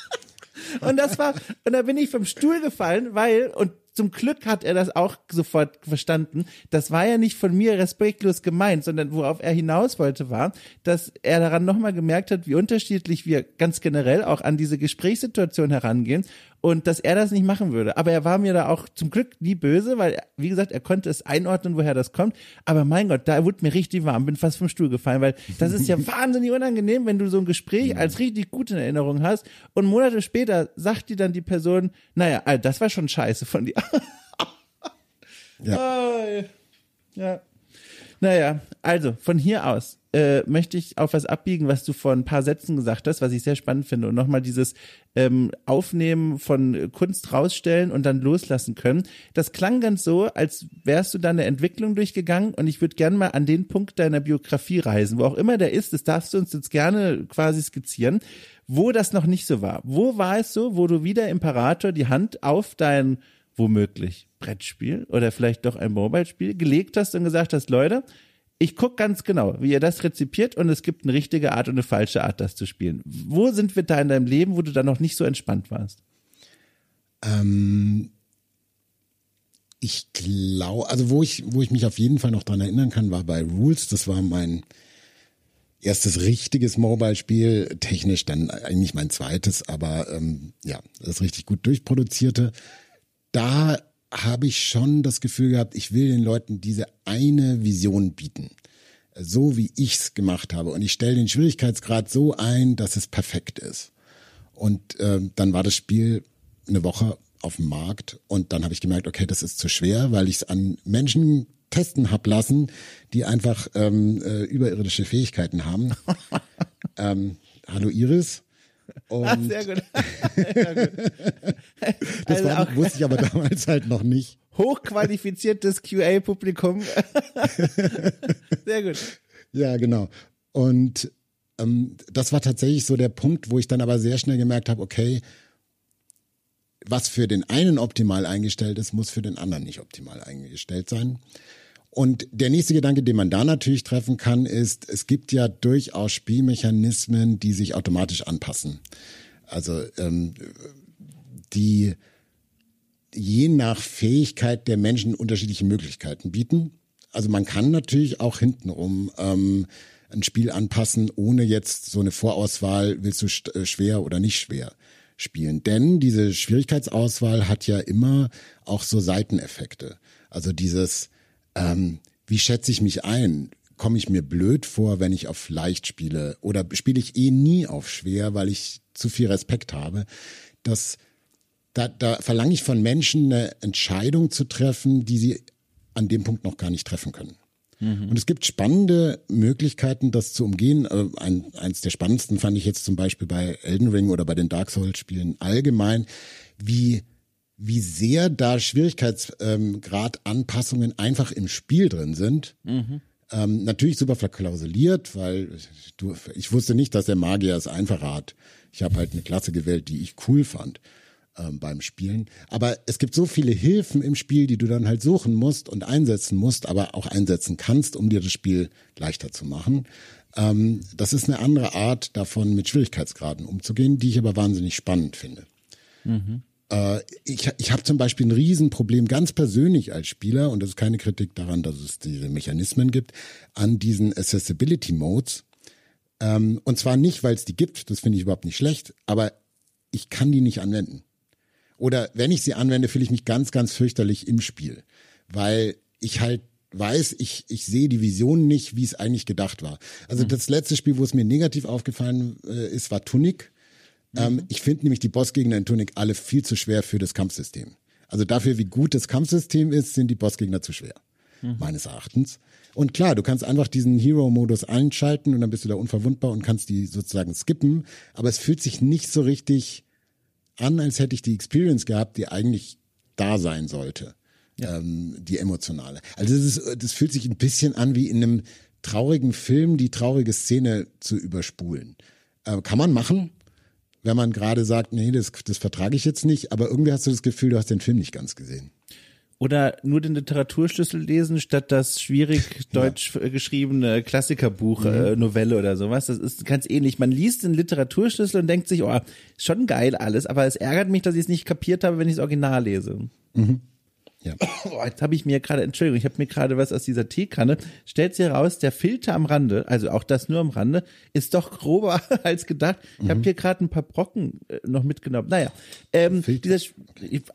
und das war, und da bin ich vom Stuhl gefallen, weil, und zum Glück hat er das auch sofort verstanden. Das war ja nicht von mir respektlos gemeint, sondern worauf er hinaus wollte war, dass er daran nochmal gemerkt hat, wie unterschiedlich wir ganz generell auch an diese Gesprächssituation herangehen und dass er das nicht machen würde. Aber er war mir da auch zum Glück nie böse, weil, wie gesagt, er konnte es einordnen, woher das kommt. Aber mein Gott, da wurde mir richtig warm, bin fast vom Stuhl gefallen, weil das ist ja wahnsinnig unangenehm, wenn du so ein Gespräch als richtig gut in Erinnerung hast und Monate später sagt dir dann die Person, naja, das war schon scheiße von dir. ja. ja. Naja, also von hier aus äh, möchte ich auf was abbiegen, was du vor ein paar Sätzen gesagt hast, was ich sehr spannend finde. Und nochmal dieses ähm, Aufnehmen von Kunst rausstellen und dann loslassen können. Das klang ganz so, als wärst du da eine Entwicklung durchgegangen. Und ich würde gerne mal an den Punkt deiner Biografie reisen, wo auch immer der ist, das darfst du uns jetzt gerne quasi skizzieren, wo das noch nicht so war. Wo war es so, wo du wieder Imperator die Hand auf dein womöglich Brettspiel oder vielleicht doch ein Mobile-Spiel gelegt hast und gesagt hast, Leute, ich gucke ganz genau, wie ihr das rezipiert und es gibt eine richtige Art und eine falsche Art, das zu spielen. Wo sind wir da in deinem Leben, wo du da noch nicht so entspannt warst?
Ähm, ich glaube, also wo ich, wo ich mich auf jeden Fall noch dran erinnern kann, war bei Rules. Das war mein erstes richtiges Mobile-Spiel, technisch dann eigentlich mein zweites, aber ähm, ja, das richtig gut durchproduzierte. Da habe ich schon das Gefühl gehabt, ich will den Leuten diese eine Vision bieten. So wie ich's gemacht habe. Und ich stelle den Schwierigkeitsgrad so ein, dass es perfekt ist. Und äh, dann war das Spiel eine Woche auf dem Markt und dann habe ich gemerkt, okay, das ist zu schwer, weil ich es an Menschen testen hab lassen, die einfach ähm, äh, überirdische Fähigkeiten haben. ähm, hallo Iris. Und ah, sehr gut. ja, gut. das also war, wusste ich aber damals halt noch nicht.
Hochqualifiziertes QA-Publikum. sehr gut.
Ja, genau. Und ähm, das war tatsächlich so der Punkt, wo ich dann aber sehr schnell gemerkt habe, okay, was für den einen optimal eingestellt ist, muss für den anderen nicht optimal eingestellt sein. Und der nächste Gedanke, den man da natürlich treffen kann, ist, es gibt ja durchaus Spielmechanismen, die sich automatisch anpassen. Also ähm, die je nach Fähigkeit der Menschen unterschiedliche Möglichkeiten bieten. Also man kann natürlich auch hintenrum ähm, ein Spiel anpassen, ohne jetzt so eine Vorauswahl, willst du äh, schwer oder nicht schwer spielen. Denn diese Schwierigkeitsauswahl hat ja immer auch so Seiteneffekte. Also dieses, ähm, wie schätze ich mich ein? Komme ich mir blöd vor, wenn ich auf leicht spiele? Oder spiele ich eh nie auf schwer, weil ich zu viel Respekt habe? Das, da, da verlange ich von Menschen eine Entscheidung zu treffen, die sie an dem Punkt noch gar nicht treffen können. Mhm. Und es gibt spannende Möglichkeiten, das zu umgehen. Äh, ein, eins der spannendsten fand ich jetzt zum Beispiel bei Elden Ring oder bei den Dark Souls Spielen allgemein, wie wie sehr da Schwierigkeitsgrad Anpassungen einfach im Spiel drin sind. Mhm. Ähm, natürlich super verklausuliert, weil du, ich wusste nicht, dass der Magier es einfacher hat. Ich habe halt eine Klasse gewählt, die ich cool fand ähm, beim Spielen. Aber es gibt so viele Hilfen im Spiel, die du dann halt suchen musst und einsetzen musst, aber auch einsetzen kannst, um dir das Spiel leichter zu machen. Ähm, das ist eine andere Art davon, mit Schwierigkeitsgraden umzugehen, die ich aber wahnsinnig spannend finde. Mhm. Äh, ich, ich habe zum Beispiel ein Riesenproblem ganz persönlich als Spieler, und das ist keine Kritik daran, dass es diese Mechanismen gibt, an diesen Accessibility Modes. Ähm, und zwar nicht, weil es die gibt, das finde ich überhaupt nicht schlecht, aber ich kann die nicht anwenden. Oder wenn ich sie anwende, fühle ich mich ganz, ganz fürchterlich im Spiel, weil ich halt weiß, ich, ich sehe die Vision nicht, wie es eigentlich gedacht war. Also mhm. das letzte Spiel, wo es mir negativ aufgefallen äh, ist, war Tunic. Ähm, mhm. ich finde nämlich die Bossgegner in Tunic alle viel zu schwer für das Kampfsystem. Also dafür, wie gut das Kampfsystem ist, sind die Bossgegner zu schwer. Mhm. Meines Erachtens. Und klar, du kannst einfach diesen Hero-Modus einschalten und dann bist du da unverwundbar und kannst die sozusagen skippen. Aber es fühlt sich nicht so richtig an, als hätte ich die Experience gehabt, die eigentlich da sein sollte. Ja. Ähm, die emotionale. Also das, ist, das fühlt sich ein bisschen an wie in einem traurigen Film, die traurige Szene zu überspulen. Äh, kann man machen, wenn man gerade sagt, nee, das, das vertrage ich jetzt nicht, aber irgendwie hast du das Gefühl, du hast den Film nicht ganz gesehen.
Oder nur den Literaturschlüssel lesen, statt das schwierig deutsch ja. geschriebene Klassikerbuch, mhm. äh, Novelle oder sowas. Das ist ganz ähnlich. Man liest den Literaturschlüssel und denkt sich, oh, schon geil alles, aber es ärgert mich, dass ich es nicht kapiert habe, wenn ich das Original lese. Mhm.
Ja.
Oh, jetzt habe ich mir gerade, Entschuldigung, ich habe mir gerade was aus dieser Teekanne. Stellt sich heraus, der Filter am Rande, also auch das nur am Rande, ist doch grober als gedacht. Ich mhm. habe hier gerade ein paar Brocken äh, noch mitgenommen. Naja, ähm, dieser,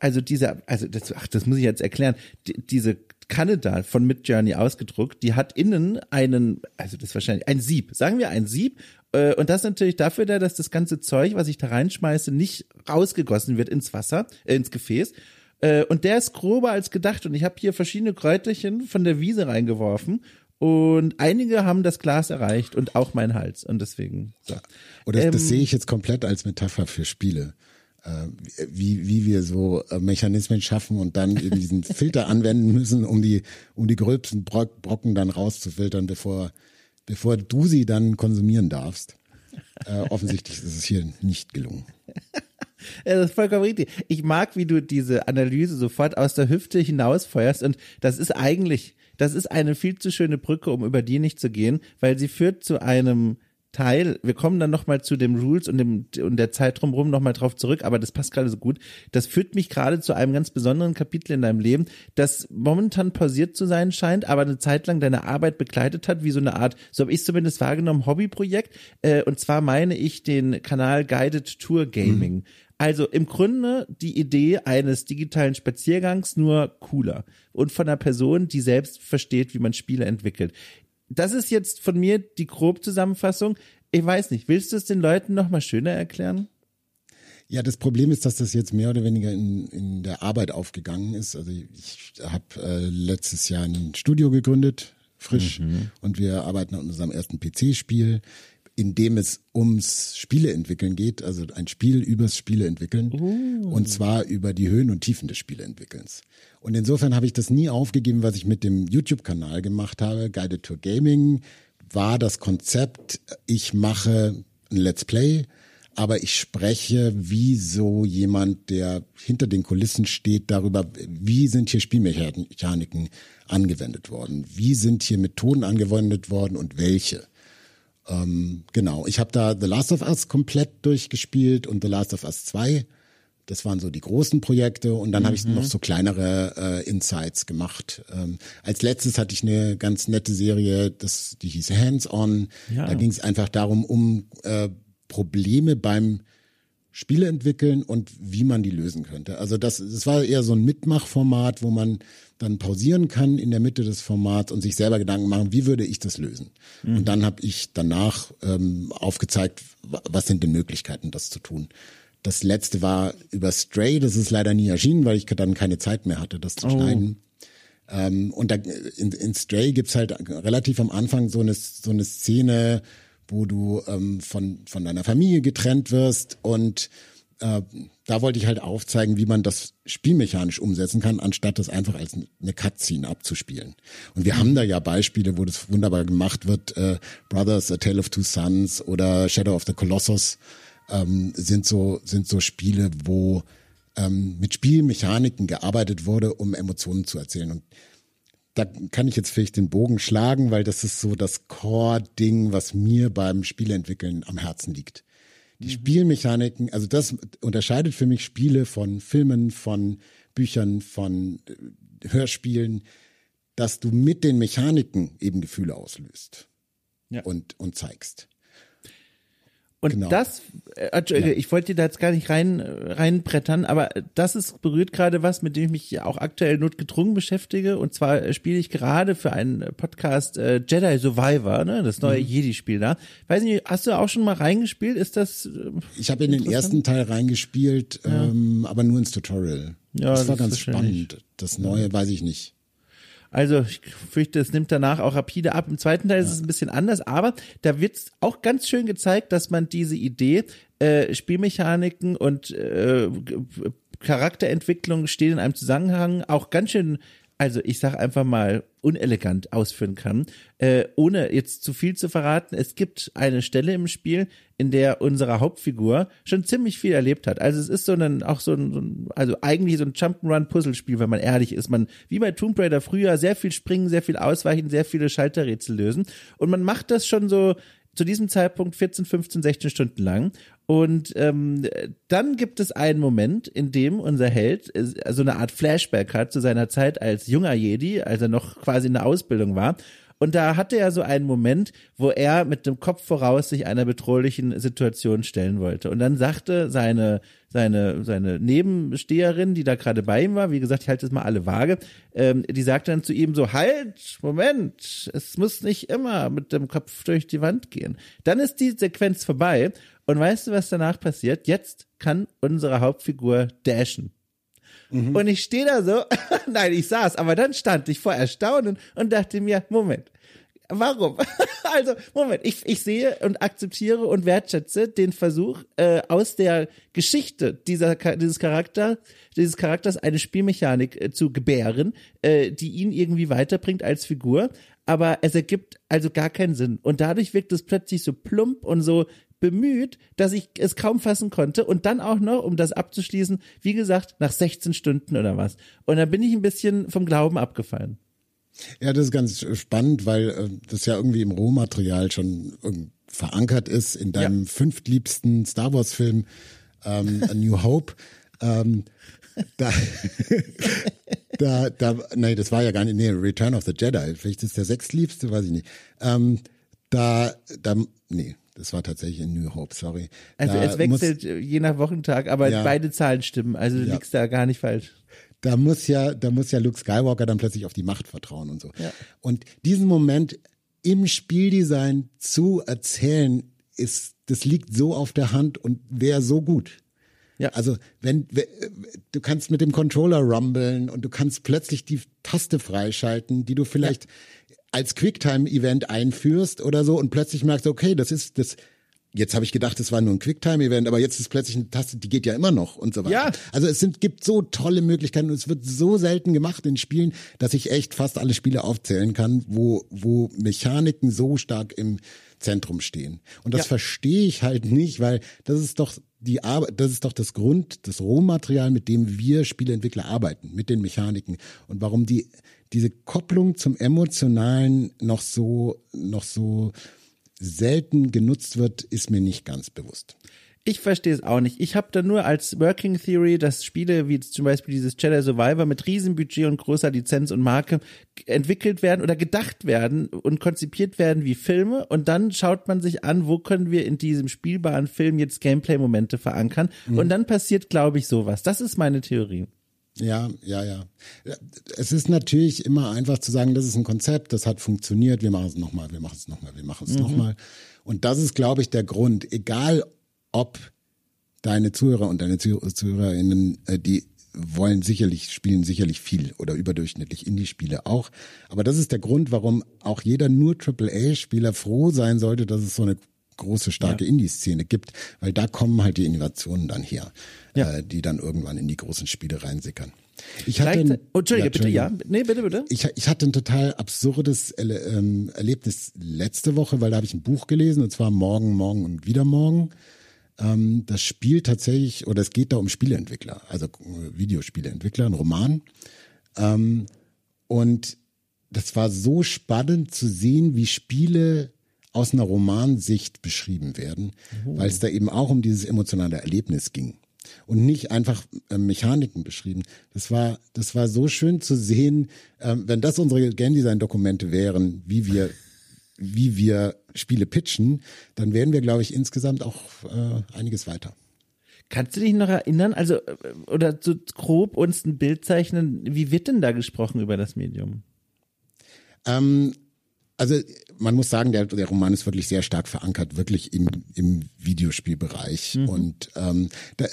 also dieser, also das, ach, das muss ich jetzt erklären. D diese Kanne da von Midjourney ausgedruckt, die hat innen einen, also das ist wahrscheinlich ein Sieb, sagen wir ein Sieb. Äh, und das ist natürlich dafür da, dass das ganze Zeug, was ich da reinschmeiße, nicht rausgegossen wird ins Wasser, äh, ins Gefäß. Äh, und der ist grober als gedacht. Und ich habe hier verschiedene Kräuterchen von der Wiese reingeworfen. Und einige haben das Glas erreicht und auch mein Hals. Und deswegen. So.
Oder das, ähm, das sehe ich jetzt komplett als Metapher für Spiele äh, wie, wie wir so äh, Mechanismen schaffen und dann eben diesen Filter anwenden müssen, um die, um die gröbsten Brocken dann rauszufiltern, bevor, bevor du sie dann konsumieren darfst. Äh, offensichtlich ist es hier nicht gelungen.
Das ist vollkommen richtig. Ich mag, wie du diese Analyse sofort aus der Hüfte hinausfeuerst und das ist eigentlich, das ist eine viel zu schöne Brücke, um über die nicht zu gehen, weil sie führt zu einem Teil, wir kommen dann nochmal zu dem Rules und dem und der Zeit drumherum nochmal drauf zurück, aber das passt gerade so gut. Das führt mich gerade zu einem ganz besonderen Kapitel in deinem Leben, das momentan pausiert zu sein scheint, aber eine Zeit lang deine Arbeit begleitet hat, wie so eine Art, so habe ich zumindest wahrgenommen, Hobbyprojekt. Äh, und zwar meine ich den Kanal Guided Tour Gaming. Mhm. Also im Grunde die Idee eines digitalen Spaziergangs nur cooler und von einer Person, die selbst versteht, wie man Spiele entwickelt das ist jetzt von mir die Grobzusammenfassung. Ich weiß nicht, willst du es den Leuten nochmal schöner erklären?
Ja, das Problem ist, dass das jetzt mehr oder weniger in, in der Arbeit aufgegangen ist. Also ich habe äh, letztes Jahr ein Studio gegründet, frisch, mhm. und wir arbeiten an unserem ersten PC-Spiel in dem es ums Spieleentwickeln geht, also ein Spiel übers Spieleentwickeln uh. und zwar über die Höhen und Tiefen des Spieleentwickelns. Und insofern habe ich das nie aufgegeben, was ich mit dem YouTube-Kanal gemacht habe. Guided Tour Gaming war das Konzept, ich mache ein Let's Play, aber ich spreche wie so jemand, der hinter den Kulissen steht, darüber, wie sind hier Spielmechaniken angewendet worden, wie sind hier Methoden angewendet worden und welche. Ähm, genau, ich habe da The Last of Us komplett durchgespielt und The Last of Us 2. Das waren so die großen Projekte und dann mhm. habe ich noch so kleinere äh, Insights gemacht. Ähm, als letztes hatte ich eine ganz nette Serie, das, die hieß Hands On. Ja. Da ging es einfach darum, um äh, Probleme beim Spiele entwickeln und wie man die lösen könnte. Also das, das war eher so ein Mitmachformat, wo man dann pausieren kann in der Mitte des Formats und sich selber Gedanken machen, wie würde ich das lösen. Mhm. Und dann habe ich danach ähm, aufgezeigt, was sind denn Möglichkeiten, das zu tun. Das letzte war über Stray, das ist leider nie erschienen, weil ich dann keine Zeit mehr hatte, das zu oh. schneiden. Ähm, und da, in, in Stray gibt's halt relativ am Anfang so eine, so eine Szene, wo du ähm, von, von deiner Familie getrennt wirst und äh, da wollte ich halt aufzeigen, wie man das spielmechanisch umsetzen kann, anstatt das einfach als eine Cutscene abzuspielen. Und wir haben da ja Beispiele, wo das wunderbar gemacht wird. Äh, Brothers, A Tale of Two Sons oder Shadow of the Colossus ähm, sind so sind so Spiele, wo ähm, mit Spielmechaniken gearbeitet wurde, um Emotionen zu erzählen. Und da kann ich jetzt vielleicht den Bogen schlagen, weil das ist so das Core-Ding, was mir beim Spieleentwickeln am Herzen liegt. Die mhm. Spielmechaniken, also das unterscheidet für mich Spiele von Filmen, von Büchern, von äh, Hörspielen, dass du mit den Mechaniken eben Gefühle auslöst ja. und, und zeigst.
Und genau. das, äh, ja. ich wollte dir da jetzt gar nicht rein reinbrettern, aber das ist berührt gerade was, mit dem ich mich auch aktuell notgedrungen beschäftige. Und zwar spiele ich gerade für einen Podcast äh, Jedi Survivor, ne, das neue mhm. Jedi-Spiel da. Weiß nicht, hast du auch schon mal reingespielt? Ist das? Äh,
ich habe in den ersten Teil reingespielt, ja. ähm, aber nur ins Tutorial. Ja, das, das war ganz spannend. Das neue weiß ich nicht.
Also ich fürchte, es nimmt danach auch rapide ab. Im zweiten Teil ist es ein bisschen anders, aber da wird auch ganz schön gezeigt, dass man diese Idee, äh, Spielmechaniken und äh, Charakterentwicklung stehen in einem Zusammenhang, auch ganz schön also ich sag einfach mal, unelegant ausführen kann, äh, ohne jetzt zu viel zu verraten. Es gibt eine Stelle im Spiel, in der unsere Hauptfigur schon ziemlich viel erlebt hat. Also es ist so ein, auch so ein, so ein also eigentlich so ein Jump'n'Run-Puzzlespiel, wenn man ehrlich ist. Man, wie bei Tomb Raider früher, sehr viel springen, sehr viel ausweichen, sehr viele Schalterrätsel lösen. Und man macht das schon so zu diesem Zeitpunkt 14, 15, 16 Stunden lang. Und ähm, dann gibt es einen Moment, in dem unser Held äh, so eine Art Flashback hat zu seiner Zeit als junger Jedi, als er noch quasi in der Ausbildung war und da hatte er so einen Moment, wo er mit dem Kopf voraus sich einer bedrohlichen Situation stellen wollte. Und dann sagte seine, seine, seine Nebensteherin, die da gerade bei ihm war, wie gesagt, ich halte jetzt mal alle vage, ähm, die sagte dann zu ihm so, halt, Moment, es muss nicht immer mit dem Kopf durch die Wand gehen. Dann ist die Sequenz vorbei. Und weißt du, was danach passiert? Jetzt kann unsere Hauptfigur dashen. Mhm. Und ich stehe da so, nein, ich saß, aber dann stand ich vor Erstaunen und dachte mir, Moment, warum? also, Moment, ich, ich sehe und akzeptiere und wertschätze den Versuch, äh, aus der Geschichte dieser, dieses Charakter, dieses Charakters eine Spielmechanik äh, zu gebären, äh, die ihn irgendwie weiterbringt als Figur. Aber es ergibt also gar keinen Sinn. Und dadurch wirkt es plötzlich so plump und so bemüht, dass ich es kaum fassen konnte und dann auch noch, um das abzuschließen, wie gesagt, nach 16 Stunden oder was. Und da bin ich ein bisschen vom Glauben abgefallen.
Ja, das ist ganz spannend, weil äh, das ja irgendwie im Rohmaterial schon verankert ist in deinem ja. fünftliebsten Star Wars Film ähm, A New Hope. ähm, da, da, da, nee, das war ja gar nicht, nee, Return of the Jedi. Vielleicht ist der sechstliebste, weiß ich nicht. Ähm, da, da, nee, das war tatsächlich in New Hope, sorry.
Also da es wechselt muss, je nach Wochentag, aber ja, beide Zahlen stimmen. Also du ja. liegst da gar nicht falsch.
Da muss ja, da muss ja Luke Skywalker dann plötzlich auf die Macht vertrauen und so. Ja. Und diesen Moment im Spieldesign zu erzählen, ist, das liegt so auf der Hand und wäre so gut. Ja. Also wenn du kannst mit dem Controller rumbeln und du kannst plötzlich die Taste freischalten, die du vielleicht ja als Quicktime-Event einführst oder so und plötzlich merkst, okay, das ist das. Jetzt habe ich gedacht, das war nur ein Quicktime-Event, aber jetzt ist plötzlich eine Taste, die geht ja immer noch und so weiter. Ja. Also es sind, gibt so tolle Möglichkeiten und es wird so selten gemacht in Spielen, dass ich echt fast alle Spiele aufzählen kann, wo, wo Mechaniken so stark im Zentrum stehen. Und das ja. verstehe ich halt nicht, weil das ist doch die Arbeit, das ist doch das Grund, das Rohmaterial, mit dem wir Spieleentwickler arbeiten, mit den Mechaniken. Und warum die diese Kopplung zum Emotionalen noch so, noch so selten genutzt wird, ist mir nicht ganz bewusst.
Ich verstehe es auch nicht. Ich habe da nur als Working Theory, dass Spiele wie zum Beispiel dieses Jedi Survivor mit Riesenbudget und großer Lizenz und Marke entwickelt werden oder gedacht werden und konzipiert werden wie Filme und dann schaut man sich an, wo können wir in diesem spielbaren Film jetzt Gameplay-Momente verankern mhm. und dann passiert, glaube ich, sowas. Das ist meine Theorie.
Ja, ja, ja. Es ist natürlich immer einfach zu sagen, das ist ein Konzept, das hat funktioniert, wir machen es nochmal, wir machen es nochmal, wir machen es mhm. nochmal. Und das ist, glaube ich, der Grund. Egal, ob deine Zuhörer und deine Zuhörerinnen, äh, die wollen sicherlich, spielen sicherlich viel oder überdurchschnittlich Indie-Spiele auch. Aber das ist der Grund, warum auch jeder nur AAA-Spieler froh sein sollte, dass es so eine große, starke ja. Indie-Szene gibt, weil da kommen halt die Innovationen dann her, ja. äh, die dann irgendwann in die großen Spiele reinsickern.
Ich hatte ein, oh, Entschuldige, bitte, ja. Nee, bitte, bitte.
Ich, ich hatte ein total absurdes Erle ähm, Erlebnis letzte Woche, weil da habe ich ein Buch gelesen, und zwar Morgen, Morgen und wieder Morgen. Ähm, das spielt tatsächlich, oder es geht da um Spieleentwickler, also äh, Videospieleentwickler, ein Roman. Ähm, und das war so spannend zu sehen, wie Spiele aus einer Romansicht beschrieben werden, oh. weil es da eben auch um dieses emotionale Erlebnis ging und nicht einfach äh, Mechaniken beschrieben. Das war, das war so schön zu sehen, äh, wenn das unsere Game Design Dokumente wären, wie wir, wie wir Spiele pitchen, dann wären wir, glaube ich, insgesamt auch äh, einiges weiter.
Kannst du dich noch erinnern, also äh, oder so grob uns ein Bild zeichnen, wie wird denn da gesprochen über das Medium?
Ähm, also man muss sagen, der, der Roman ist wirklich sehr stark verankert, wirklich im, im Videospielbereich. Mhm. Und ähm, da,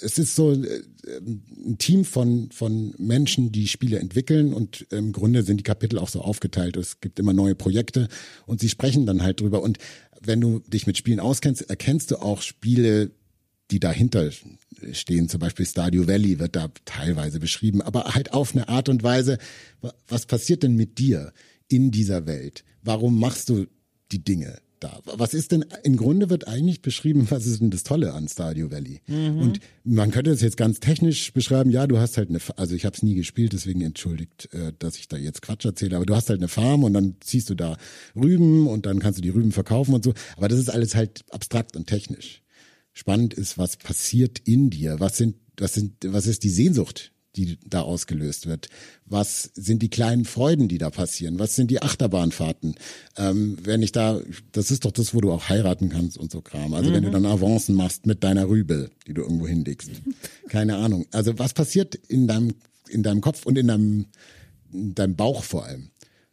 es ist so äh, ein Team von, von Menschen, die Spiele entwickeln und im Grunde sind die Kapitel auch so aufgeteilt. Es gibt immer neue Projekte und sie sprechen dann halt drüber. Und wenn du dich mit Spielen auskennst, erkennst du auch Spiele, die dahinter stehen. Zum Beispiel Stadio Valley wird da teilweise beschrieben, aber halt auf eine Art und Weise, was passiert denn mit dir? In dieser Welt? Warum machst du die Dinge? da? Was ist denn, im Grunde wird eigentlich beschrieben, was ist denn das Tolle an Stardew Valley? Mhm. Und man könnte es jetzt ganz technisch beschreiben, ja, du hast halt eine, also ich habe es nie gespielt, deswegen entschuldigt, äh, dass ich da jetzt Quatsch erzähle, aber du hast halt eine Farm und dann ziehst du da Rüben und dann kannst du die Rüben verkaufen und so. Aber das ist alles halt abstrakt und technisch. Spannend ist, was passiert in dir? Was sind, was sind, was ist die Sehnsucht, die da ausgelöst wird? Was sind die kleinen Freuden, die da passieren? Was sind die Achterbahnfahrten? Ähm, wenn ich da, das ist doch das, wo du auch heiraten kannst und so Kram. Also mhm. wenn du mhm. dann Avancen machst mit deiner Rübe, die du irgendwo hinlegst. Keine Ahnung. Also was passiert in deinem, in deinem Kopf und in deinem, in deinem Bauch vor allem?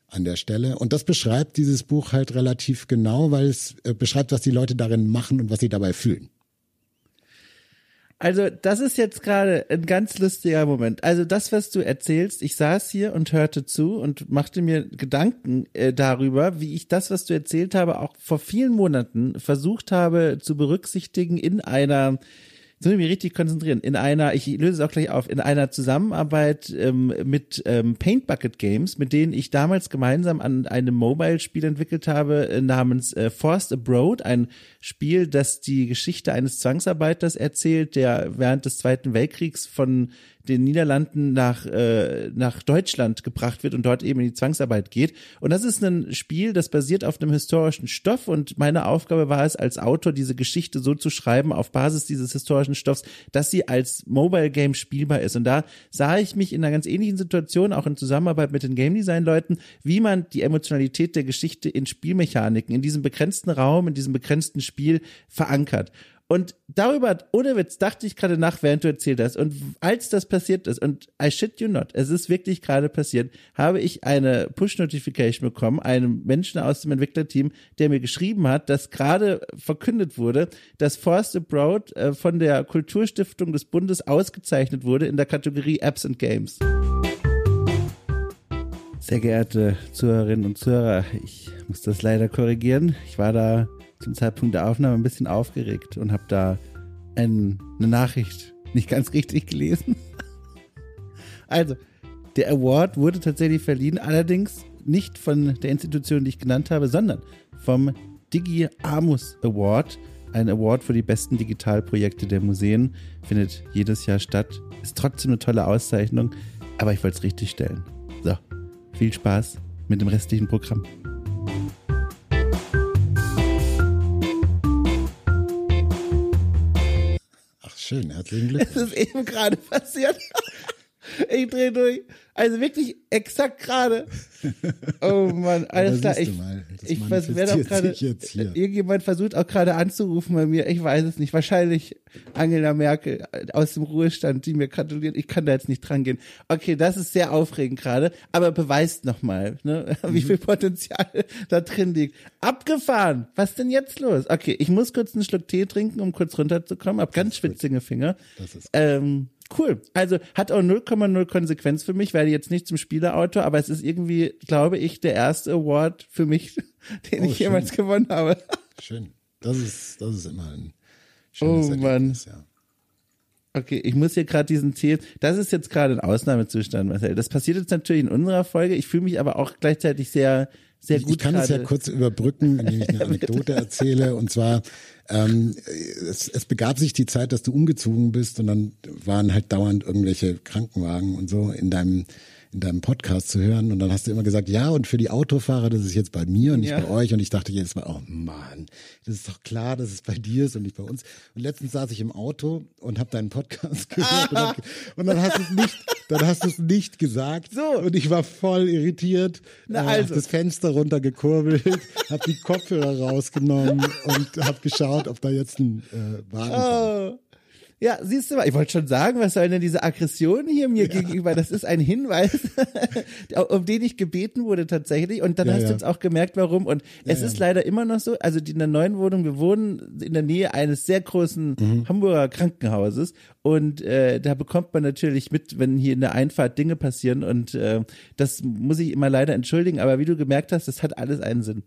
an der Stelle. Und das beschreibt dieses Buch halt relativ genau, weil es äh, beschreibt, was die Leute darin machen und was sie dabei fühlen.
Also, das ist jetzt gerade ein ganz lustiger Moment. Also, das, was du erzählst, ich saß hier und hörte zu und machte mir Gedanken äh, darüber, wie ich das, was du erzählt habe, auch vor vielen Monaten versucht habe zu berücksichtigen in einer Ich mich richtig konzentrieren. In einer, ich löse es auch gleich auf, in einer Zusammenarbeit ähm, mit ähm, Paint Bucket Games, mit denen ich damals gemeinsam an einem Mobile-Spiel entwickelt habe, äh, namens äh, Forced Abroad, ein Spiel, das die Geschichte eines Zwangsarbeiters erzählt, der während des Zweiten Weltkriegs von den Niederlanden nach, äh, nach Deutschland gebracht wird und dort eben in die Zwangsarbeit geht. Und das ist ein Spiel, das basiert auf einem historischen Stoff und meine Aufgabe war es als Autor, diese Geschichte so zu schreiben auf Basis dieses historischen Stoffs, dass sie als Mobile Game spielbar ist. Und da sah ich mich in einer ganz ähnlichen Situation, auch in Zusammenarbeit mit den Game Design Leuten, wie man die Emotionalität der Geschichte in Spielmechaniken, in diesem begrenzten Raum, in diesem begrenzten Spiel verankert. Und darüber, ohne Witz, dachte ich gerade nach, während du erzählt hast. Und als das passiert ist, und I shit you not, es ist wirklich gerade passiert, habe ich eine Push-Notification bekommen, einem Menschen aus dem Entwicklerteam, der mir geschrieben hat, dass gerade verkündet wurde, dass Forced Abroad äh, von der Kulturstiftung des Bundes ausgezeichnet wurde in der Kategorie Apps and Games. Sehr geehrte Zuhörerinnen und Zuhörer, ich muss das leider korrigieren. Ich war da zum Zeitpunkt der Aufnahme ein bisschen aufgeregt und habe da ein, eine Nachricht nicht ganz richtig gelesen. Also, der Award wurde tatsächlich verliehen, allerdings nicht von der Institution, die ich genannt habe, sondern vom Digi Amus Award. Ein Award für die besten Digitalprojekte der Museen. Findet jedes Jahr statt. Ist trotzdem eine tolle Auszeichnung, aber ich wollte es richtig stellen. So, viel Spaß mit dem restlichen Programm.
Schön, herzlichen Glückwunsch.
Es ist eben gerade passiert. Ich drehe durch. Also wirklich exakt gerade. Oh Mann, alles klar. Ich, ich werde auch gerade. Irgendjemand versucht auch gerade anzurufen bei mir. Ich weiß es nicht. Wahrscheinlich Angela Merkel aus dem Ruhestand, die mir gratuliert. Ich kann da jetzt nicht dran gehen. Okay, das ist sehr aufregend gerade, aber beweist nochmal, ne, wie mhm. viel Potenzial da drin liegt. Abgefahren. Was denn jetzt los? Okay, ich muss kurz einen Schluck Tee trinken, um kurz runterzukommen. Hab ganz schwitzige Finger. Das ist gut. Ähm, Cool. Also hat auch 0,0 Konsequenz für mich, weil jetzt nicht zum Spielerautor, aber es ist irgendwie, glaube ich, der erste Award für mich, den oh, ich schön. jemals gewonnen habe.
Schön. Das ist, das ist immer ein schönes
oh, Erlebnis, Mann. ja. Okay, ich muss hier gerade diesen Ziel. Das ist jetzt gerade ein Ausnahmezustand, Marcel. Das passiert jetzt natürlich in unserer Folge. Ich fühle mich aber auch gleichzeitig sehr, sehr gut.
Ich kann es ja kurz überbrücken, indem ich eine Anekdote erzähle. Und zwar ähm, es, es begab sich die Zeit, dass du umgezogen bist und dann waren halt dauernd irgendwelche Krankenwagen und so in deinem in deinem Podcast zu hören und dann hast du immer gesagt, ja, und für die Autofahrer, das ist jetzt bei mir und nicht ja. bei euch und ich dachte jedes Mal, oh Mann, das ist doch klar, dass es bei dir ist und nicht bei uns. Und letztens saß ich im Auto und habe deinen Podcast gehört und, hab, und, dann hast du es nicht, dann hast du es nicht gesagt so. und ich war voll irritiert, Na, äh, also. das Fenster runtergekurbelt, habe die Kopfhörer rausgenommen und habe geschaut, ob da jetzt ein äh, Wagen oh. kommt.
Ja, siehst du mal, ich wollte schon sagen, was soll denn diese Aggression hier mir ja. gegenüber? Das ist ein Hinweis, um den ich gebeten wurde tatsächlich. Und dann ja, hast ja. du jetzt auch gemerkt, warum. Und es ist leider immer noch so, also die in der neuen Wohnung, wir wohnen in der Nähe eines sehr großen mhm. Hamburger Krankenhauses. Und äh, da bekommt man natürlich mit, wenn hier in der Einfahrt Dinge passieren. Und äh, das muss ich immer leider entschuldigen. Aber wie du gemerkt hast, das hat alles einen Sinn.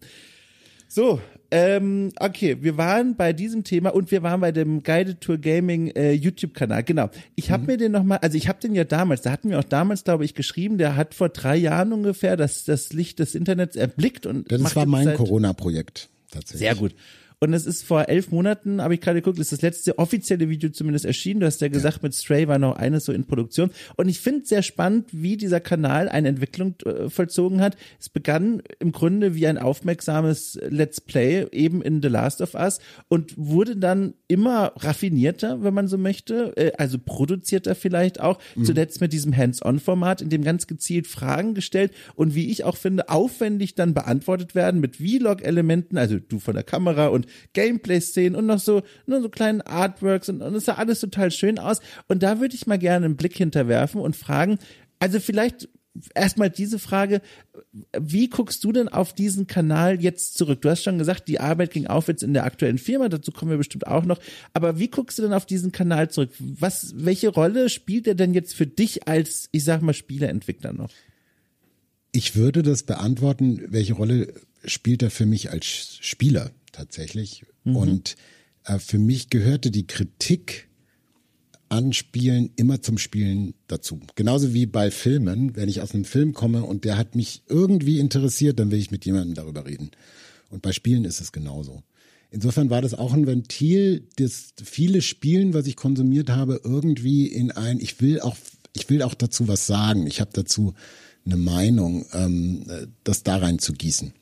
So, ähm, okay, wir waren bei diesem Thema und wir waren bei dem Guided Tour Gaming äh, YouTube-Kanal. Genau. Ich habe mhm. mir den nochmal, also ich habe den ja damals, da hatten wir auch damals, glaube ich, geschrieben, der hat vor drei Jahren ungefähr das, das Licht des Internets erblickt und.
Das war mein Corona-Projekt. tatsächlich.
Sehr gut. Und es ist vor elf Monaten, habe ich gerade geguckt, ist das letzte offizielle Video zumindest erschienen. Du hast ja gesagt, ja. mit Stray war noch eines so in Produktion. Und ich finde sehr spannend, wie dieser Kanal eine Entwicklung äh, vollzogen hat. Es begann im Grunde wie ein aufmerksames Let's Play eben in The Last of Us und wurde dann immer raffinierter, wenn man so möchte, äh, also produzierter vielleicht auch. Mhm. Zuletzt mit diesem Hands-on-Format, in dem ganz gezielt Fragen gestellt und wie ich auch finde, aufwendig dann beantwortet werden mit Vlog-Elementen, also du von der Kamera und Gameplay-Szenen und noch so, nur so kleinen Artworks und, und es sah alles total schön aus. Und da würde ich mal gerne einen Blick hinterwerfen und fragen, also vielleicht erstmal diese Frage, wie guckst du denn auf diesen Kanal jetzt zurück? Du hast schon gesagt, die Arbeit ging aufwärts in der aktuellen Firma, dazu kommen wir bestimmt auch noch. Aber wie guckst du denn auf diesen Kanal zurück? Was, welche Rolle spielt er denn jetzt für dich als, ich sag mal, Spieleentwickler noch?
Ich würde das beantworten, welche Rolle spielt er für mich als Spieler? tatsächlich. Mhm. Und äh, für mich gehörte die Kritik an Spielen immer zum Spielen dazu. Genauso wie bei Filmen, wenn ich aus einem Film komme und der hat mich irgendwie interessiert, dann will ich mit jemandem darüber reden. Und bei Spielen ist es genauso. Insofern war das auch ein Ventil, das viele Spielen, was ich konsumiert habe, irgendwie in ein, ich will auch, ich will auch dazu was sagen. Ich habe dazu eine Meinung, ähm, das da rein zu gießen.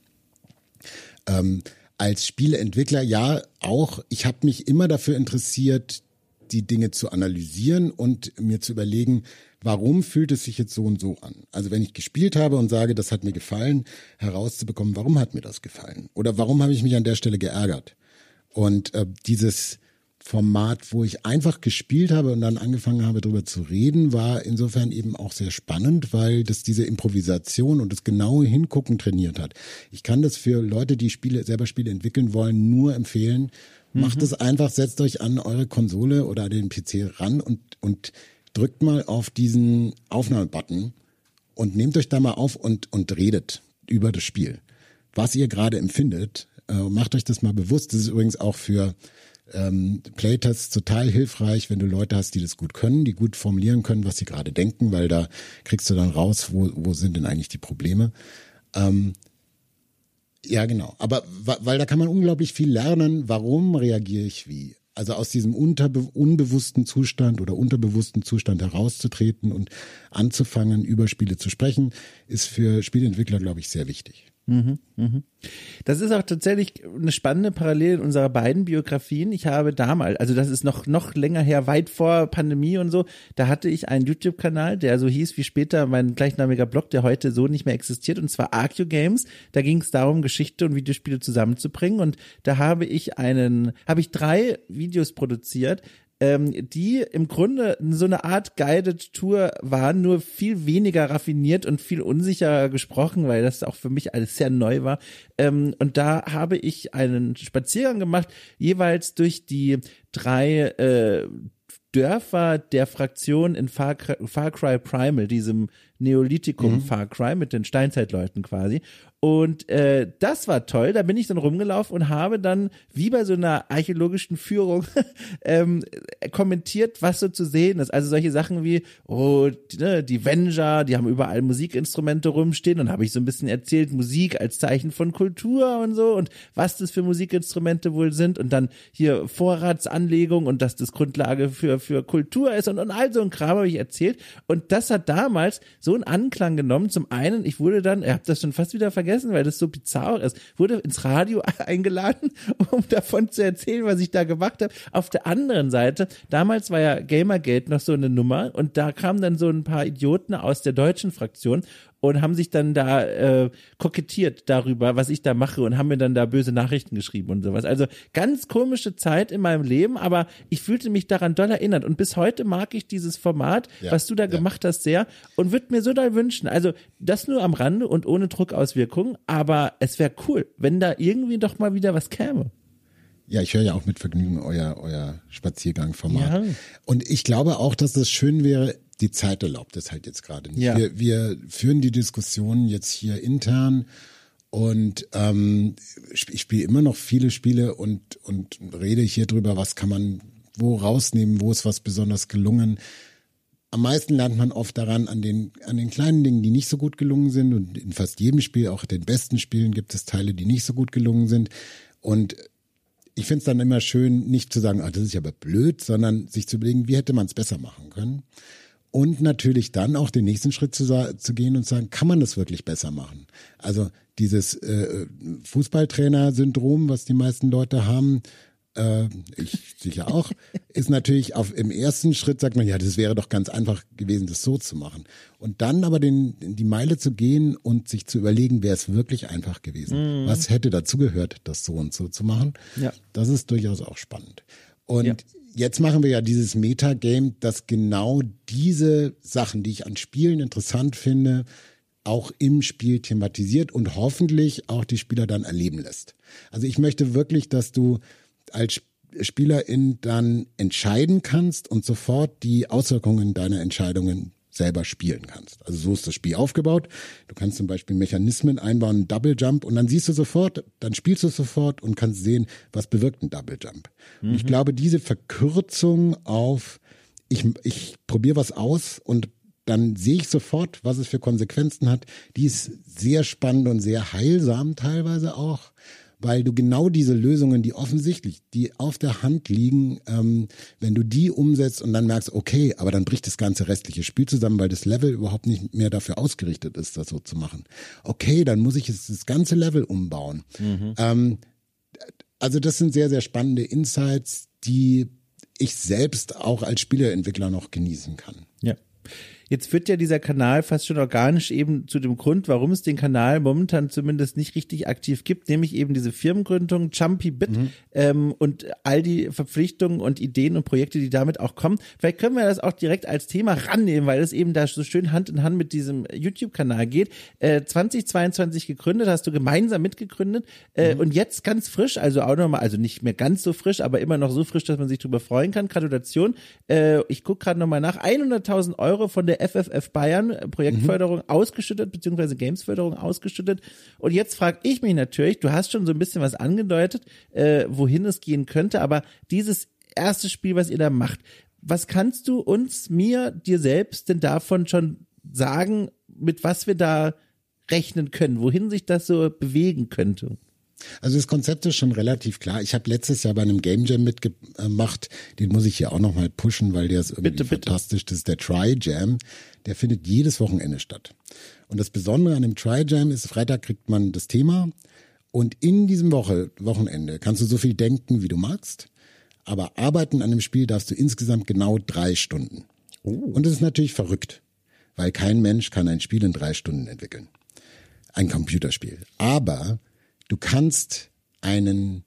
Ähm, als Spieleentwickler ja auch, ich habe mich immer dafür interessiert, die Dinge zu analysieren und mir zu überlegen, warum fühlt es sich jetzt so und so an? Also wenn ich gespielt habe und sage, das hat mir gefallen, herauszubekommen, warum hat mir das gefallen? Oder warum habe ich mich an der Stelle geärgert? Und äh, dieses Format, wo ich einfach gespielt habe und dann angefangen habe, darüber zu reden, war insofern eben auch sehr spannend, weil das diese Improvisation und das genaue Hingucken trainiert hat. Ich kann das für Leute, die Spiele, selber Spiele entwickeln wollen, nur empfehlen. Macht mhm. es einfach, setzt euch an eure Konsole oder den PC ran und, und drückt mal auf diesen Aufnahmebutton und nehmt euch da mal auf und, und redet über das Spiel. Was ihr gerade empfindet, äh, macht euch das mal bewusst. Das ist übrigens auch für ähm, Playtests total hilfreich, wenn du Leute hast, die das gut können, die gut formulieren können, was sie gerade denken, weil da kriegst du dann raus, wo, wo sind denn eigentlich die Probleme. Ähm, ja, genau. Aber weil da kann man unglaublich viel lernen, warum reagiere ich wie. Also aus diesem unbewussten Zustand oder unterbewussten Zustand herauszutreten und anzufangen, über Spiele zu sprechen, ist für Spielentwickler, glaube ich, sehr wichtig. Mhm,
mhm. Das ist auch tatsächlich eine spannende Parallele in unserer beiden Biografien. Ich habe damals, also das ist noch, noch länger her, weit vor Pandemie und so, da hatte ich einen YouTube-Kanal, der so hieß wie später mein gleichnamiger Blog, der heute so nicht mehr existiert, und zwar Arcue Games. Da ging es darum, Geschichte und Videospiele zusammenzubringen. Und da habe ich einen, habe ich drei Videos produziert, ähm, die im Grunde so eine Art Guided Tour waren, nur viel weniger raffiniert und viel unsicherer gesprochen, weil das auch für mich alles sehr neu war. Ähm, und da habe ich einen Spaziergang gemacht, jeweils durch die drei äh, Dörfer der Fraktion in Far, Far Cry Primal, diesem Neolithikum mhm. Far Cry mit den Steinzeitleuten quasi. Und äh, das war toll. Da bin ich dann rumgelaufen und habe dann, wie bei so einer archäologischen Führung, ähm, kommentiert, was so zu sehen ist. Also solche Sachen wie, oh, die, ne, die Venger, die haben überall Musikinstrumente rumstehen. Und habe ich so ein bisschen erzählt, Musik als Zeichen von Kultur und so und was das für Musikinstrumente wohl sind. Und dann hier Vorratsanlegung und dass das Grundlage für, für Kultur ist und, und all so ein Kram habe ich erzählt. Und das hat damals so einen Anklang genommen. Zum einen, ich wurde dann, ihr habt das schon fast wieder vergessen, vergessen, weil das so bizarr ist, wurde ins Radio eingeladen, um davon zu erzählen, was ich da gemacht habe. Auf der anderen Seite, damals war ja Gamergate noch so eine Nummer und da kamen dann so ein paar Idioten aus der deutschen Fraktion und haben sich dann da äh, kokettiert darüber, was ich da mache und haben mir dann da böse Nachrichten geschrieben und sowas. Also ganz komische Zeit in meinem Leben, aber ich fühlte mich daran doll erinnert und bis heute mag ich dieses Format, ja, was du da ja. gemacht hast, sehr und würde mir so doll wünschen. Also das nur am Rande und ohne Druckauswirkungen, aber es wäre cool, wenn da irgendwie doch mal wieder was käme.
Ja, ich höre ja auch mit Vergnügen euer, euer Spaziergangformat. Ja. Und ich glaube auch, dass das schön wäre, die Zeit erlaubt es halt jetzt gerade nicht. Ja. Wir, wir führen die Diskussion jetzt hier intern und ähm, ich spiele immer noch viele Spiele und, und rede hier drüber, was kann man wo rausnehmen, wo ist was besonders gelungen. Am meisten lernt man oft daran, an den, an den kleinen Dingen, die nicht so gut gelungen sind. Und in fast jedem Spiel, auch den besten Spielen, gibt es Teile, die nicht so gut gelungen sind. Und ich finde es dann immer schön, nicht zu sagen, ah, das ist ja aber blöd, sondern sich zu überlegen, wie hätte man es besser machen können. Und natürlich dann auch den nächsten Schritt zu, zu gehen und sagen, kann man das wirklich besser machen? Also dieses äh, Fußballtrainer-Syndrom, was die meisten Leute haben, äh, ich sicher auch, ist natürlich auf, im ersten Schritt sagt man, ja, das wäre doch ganz einfach gewesen, das so zu machen. Und dann aber den, die Meile zu gehen und sich zu überlegen, wäre es wirklich einfach gewesen. Mhm. Was hätte dazu gehört, das so und so zu machen? Ja. Das ist durchaus auch spannend. Und ja. Jetzt machen wir ja dieses Metagame, das genau diese Sachen, die ich an Spielen interessant finde, auch im Spiel thematisiert und hoffentlich auch die Spieler dann erleben lässt. Also ich möchte wirklich, dass du als Spielerin dann entscheiden kannst und sofort die Auswirkungen deiner Entscheidungen selber spielen kannst. Also so ist das Spiel aufgebaut. Du kannst zum Beispiel Mechanismen einbauen, Double Jump und dann siehst du sofort, dann spielst du sofort und kannst sehen, was bewirkt ein Double Jump. Mhm. Und ich mhm. glaube, diese Verkürzung auf ich, ich probiere was aus und dann sehe ich sofort, was es für Konsequenzen hat. Die ist sehr spannend und sehr heilsam teilweise auch weil du genau diese Lösungen, die offensichtlich, die auf der Hand liegen, ähm, wenn du die umsetzt und dann merkst, okay, aber dann bricht das ganze restliche Spiel zusammen, weil das Level überhaupt nicht mehr dafür ausgerichtet ist, das so zu machen. Okay, dann muss ich jetzt das ganze Level umbauen. Mhm. Ähm, also das sind sehr, sehr spannende Insights, die ich selbst auch als Spieleentwickler noch genießen kann.
Ja. Jetzt wird ja dieser Kanal fast schon organisch eben zu dem Grund, warum es den Kanal momentan zumindest nicht richtig aktiv gibt, nämlich eben diese Firmengründung Jumpy Bit mhm. ähm, und all die Verpflichtungen und Ideen und Projekte, die damit auch kommen. Vielleicht können wir das auch direkt als Thema rannehmen, weil es eben da so schön Hand in Hand mit diesem YouTube-Kanal geht. Äh, 2022 gegründet, hast du gemeinsam mitgegründet äh, mhm. und jetzt ganz frisch, also auch nochmal, also nicht mehr ganz so frisch, aber immer noch so frisch, dass man sich drüber freuen kann. Gratulation. Äh, ich gucke gerade nochmal nach. 100.000 Euro von der der FFF Bayern äh, Projektförderung mhm. ausgeschüttet, beziehungsweise Gamesförderung ausgeschüttet. Und jetzt frage ich mich natürlich, du hast schon so ein bisschen was angedeutet, äh, wohin es gehen könnte, aber dieses erste Spiel, was ihr da macht, was kannst du uns, mir, dir selbst denn davon schon sagen, mit was wir da rechnen können, wohin sich das so bewegen könnte?
Also das Konzept ist schon relativ klar. Ich habe letztes Jahr bei einem Game Jam mitgemacht, den muss ich hier auch nochmal pushen, weil der ist irgendwie bitte, fantastisch. Bitte. Das ist der Try Jam. Der findet jedes Wochenende statt. Und das Besondere an dem Try Jam ist, Freitag kriegt man das Thema und in diesem Woche, Wochenende kannst du so viel denken, wie du magst. Aber arbeiten an dem Spiel darfst du insgesamt genau drei Stunden. Oh. Und das ist natürlich verrückt, weil kein Mensch kann ein Spiel in drei Stunden entwickeln. Ein Computerspiel. Aber Du kannst einen,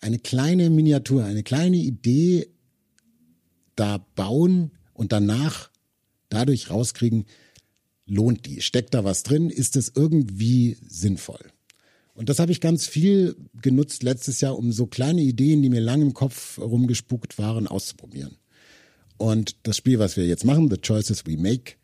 eine kleine Miniatur, eine kleine Idee da bauen und danach dadurch rauskriegen, lohnt die? Steckt da was drin? Ist es irgendwie sinnvoll? Und das habe ich ganz viel genutzt letztes Jahr, um so kleine Ideen, die mir lang im Kopf rumgespuckt waren, auszuprobieren. Und das Spiel, was wir jetzt machen, The Choices We Make,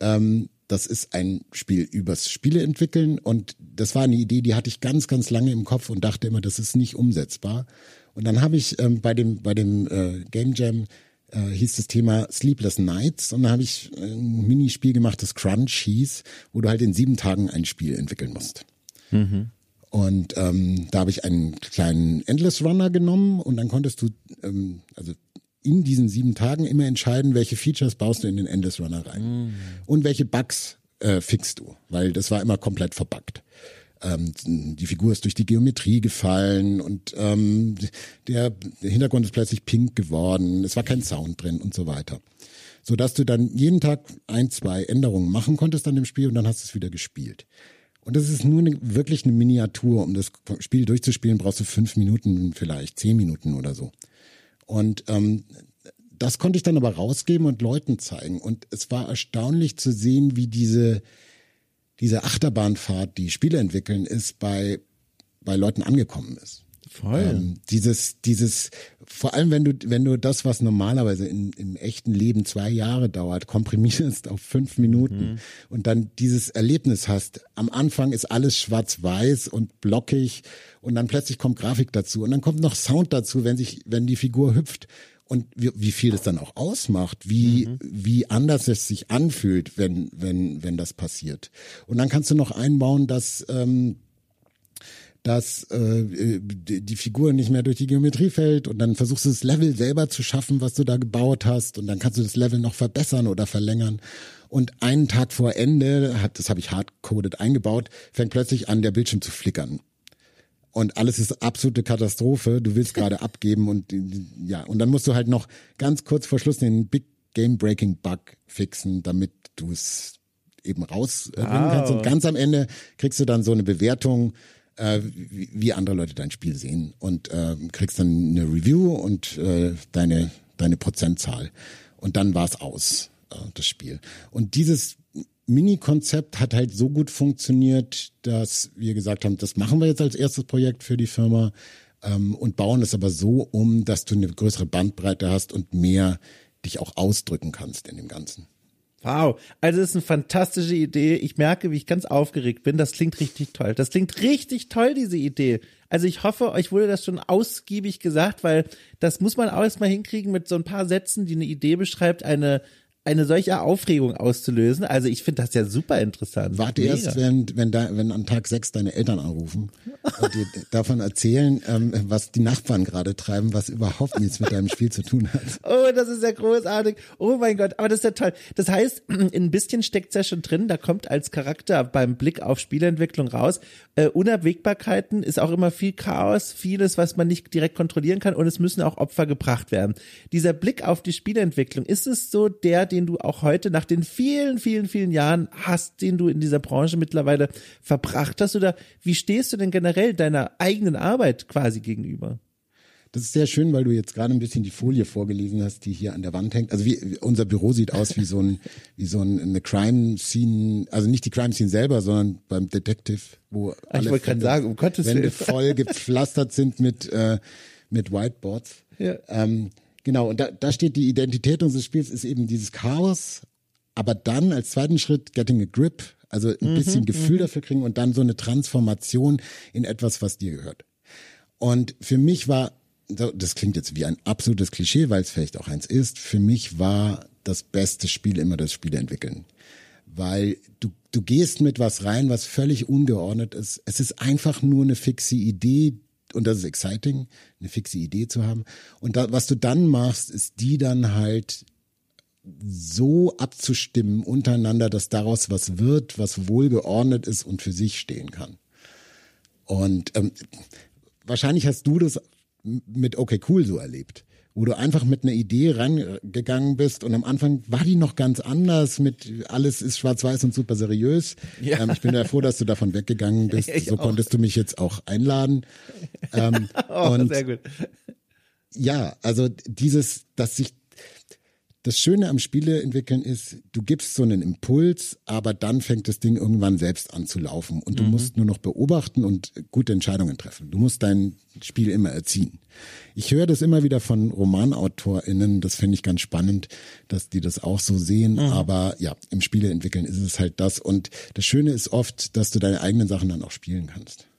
ähm, das ist ein Spiel übers Spiele entwickeln und das war eine Idee, die hatte ich ganz, ganz lange im Kopf und dachte immer, das ist nicht umsetzbar. Und dann habe ich ähm, bei dem, bei dem äh, Game Jam äh, hieß das Thema Sleepless Nights und dann habe ich ein Minispiel gemacht, das Crunch hieß, wo du halt in sieben Tagen ein Spiel entwickeln musst. Mhm. Und ähm, da habe ich einen kleinen Endless Runner genommen und dann konntest du, ähm, also in diesen sieben Tagen immer entscheiden, welche Features baust du in den Endless Runner rein mm. und welche Bugs äh, fixst du, weil das war immer komplett verbuggt. Ähm, die Figur ist durch die Geometrie gefallen und ähm, der, der Hintergrund ist plötzlich pink geworden, es war kein Sound drin und so weiter. So dass du dann jeden Tag ein, zwei Änderungen machen konntest an dem Spiel und dann hast du es wieder gespielt. Und das ist nur eine, wirklich eine Miniatur. Um das Spiel durchzuspielen, brauchst du fünf Minuten vielleicht, zehn Minuten oder so. Und ähm, das konnte ich dann aber rausgeben und Leuten zeigen. Und es war erstaunlich zu sehen, wie diese, diese Achterbahnfahrt, die Spiele entwickeln, ist bei, bei Leuten angekommen ist.
Voll. Ähm,
dieses, dieses, vor allem wenn du, wenn du das, was normalerweise in, im echten Leben zwei Jahre dauert, komprimierst auf fünf Minuten mhm. und dann dieses Erlebnis hast. Am Anfang ist alles schwarz-weiß und blockig und dann plötzlich kommt Grafik dazu und dann kommt noch Sound dazu, wenn sich, wenn die Figur hüpft und wie, wie viel das dann auch ausmacht, wie, mhm. wie anders es sich anfühlt, wenn, wenn, wenn das passiert. Und dann kannst du noch einbauen, dass, ähm, dass äh, die, Figur nicht mehr durch die Geometrie fällt und dann versuchst du das Level selber zu schaffen, was du da gebaut hast und dann kannst du das Level noch verbessern oder verlängern. Und einen Tag vor Ende, hat, das habe ich hardcoded eingebaut, fängt plötzlich an, der Bildschirm zu flickern. Und alles ist absolute Katastrophe. Du willst gerade abgeben und ja, und dann musst du halt noch ganz kurz vor Schluss den Big Game Breaking Bug fixen, damit du es eben rausbringen wow. kannst. Und ganz am Ende kriegst du dann so eine Bewertung, äh, wie, wie andere Leute dein Spiel sehen und äh, kriegst dann eine Review und äh, deine deine Prozentzahl und dann war's aus äh, das Spiel. Und dieses Mini-Konzept hat halt so gut funktioniert, dass wir gesagt haben, das machen wir jetzt als erstes Projekt für die Firma ähm, und bauen es aber so um, dass du eine größere Bandbreite hast und mehr dich auch ausdrücken kannst in dem Ganzen.
Wow, also das ist eine fantastische Idee. Ich merke, wie ich ganz aufgeregt bin. Das klingt richtig toll. Das klingt richtig toll, diese Idee. Also ich hoffe, euch wurde das schon ausgiebig gesagt, weil das muss man auch erstmal hinkriegen mit so ein paar Sätzen, die eine Idee beschreibt, eine eine solche Aufregung auszulösen. Also ich finde das ja super interessant.
Warte Mega. erst, wenn, wenn, da, wenn an Tag sechs deine Eltern anrufen und dir davon erzählen, ähm, was die Nachbarn gerade treiben, was überhaupt nichts mit deinem Spiel zu tun hat.
Oh, das ist ja großartig. Oh mein Gott, aber das ist ja toll. Das heißt, ein bisschen steckt's ja schon drin. Da kommt als Charakter beim Blick auf Spielentwicklung raus. Äh, Unabwägbarkeiten ist auch immer viel Chaos, vieles, was man nicht direkt kontrollieren kann und es müssen auch Opfer gebracht werden. Dieser Blick auf die Spielentwicklung, ist es so der, den du auch heute nach den vielen, vielen, vielen Jahren hast, den du in dieser Branche mittlerweile verbracht hast? Oder wie stehst du denn generell deiner eigenen Arbeit quasi gegenüber?
Das ist sehr schön, weil du jetzt gerade ein bisschen die Folie vorgelesen hast, die hier an der Wand hängt. Also wie, unser Büro sieht aus wie so ein, wie so ein, eine Crime Scene, also nicht die Crime Scene selber, sondern beim Detective, wo
alle ich wollte gerade sagen, um Gottes
Wände Willen. voll gepflastert sind mit äh, mit Whiteboards. Ja. Ähm, Genau, und da, da steht die Identität unseres Spiels ist eben dieses Chaos, aber dann als zweiten Schritt getting a grip, also ein mhm, bisschen Gefühl mhm. dafür kriegen und dann so eine Transformation in etwas, was dir gehört. Und für mich war, das klingt jetzt wie ein absolutes Klischee, weil es vielleicht auch eins ist, für mich war das beste Spiel immer das Spiel entwickeln. Weil du, du gehst mit was rein, was völlig ungeordnet ist. Es ist einfach nur eine fixe Idee, und das ist exciting, eine fixe Idee zu haben. Und da, was du dann machst, ist die dann halt so abzustimmen untereinander, dass daraus was wird, was wohlgeordnet ist und für sich stehen kann. Und ähm, wahrscheinlich hast du das mit Okay Cool so erlebt wo du einfach mit einer Idee reingegangen bist und am Anfang war die noch ganz anders mit alles ist schwarz-weiß und super seriös. Ja. Ähm, ich bin ja froh, dass du davon weggegangen bist. Ich so auch. konntest du mich jetzt auch einladen. Ähm, oh, und sehr gut. Ja, also dieses, dass sich das Schöne am Spiele entwickeln ist, du gibst so einen Impuls, aber dann fängt das Ding irgendwann selbst an zu laufen und du mhm. musst nur noch beobachten und gute Entscheidungen treffen. Du musst dein Spiel immer erziehen. Ich höre das immer wieder von RomanautorInnen, das finde ich ganz spannend, dass die das auch so sehen, mhm. aber ja, im Spiele entwickeln ist es halt das und das Schöne ist oft, dass du deine eigenen Sachen dann auch spielen kannst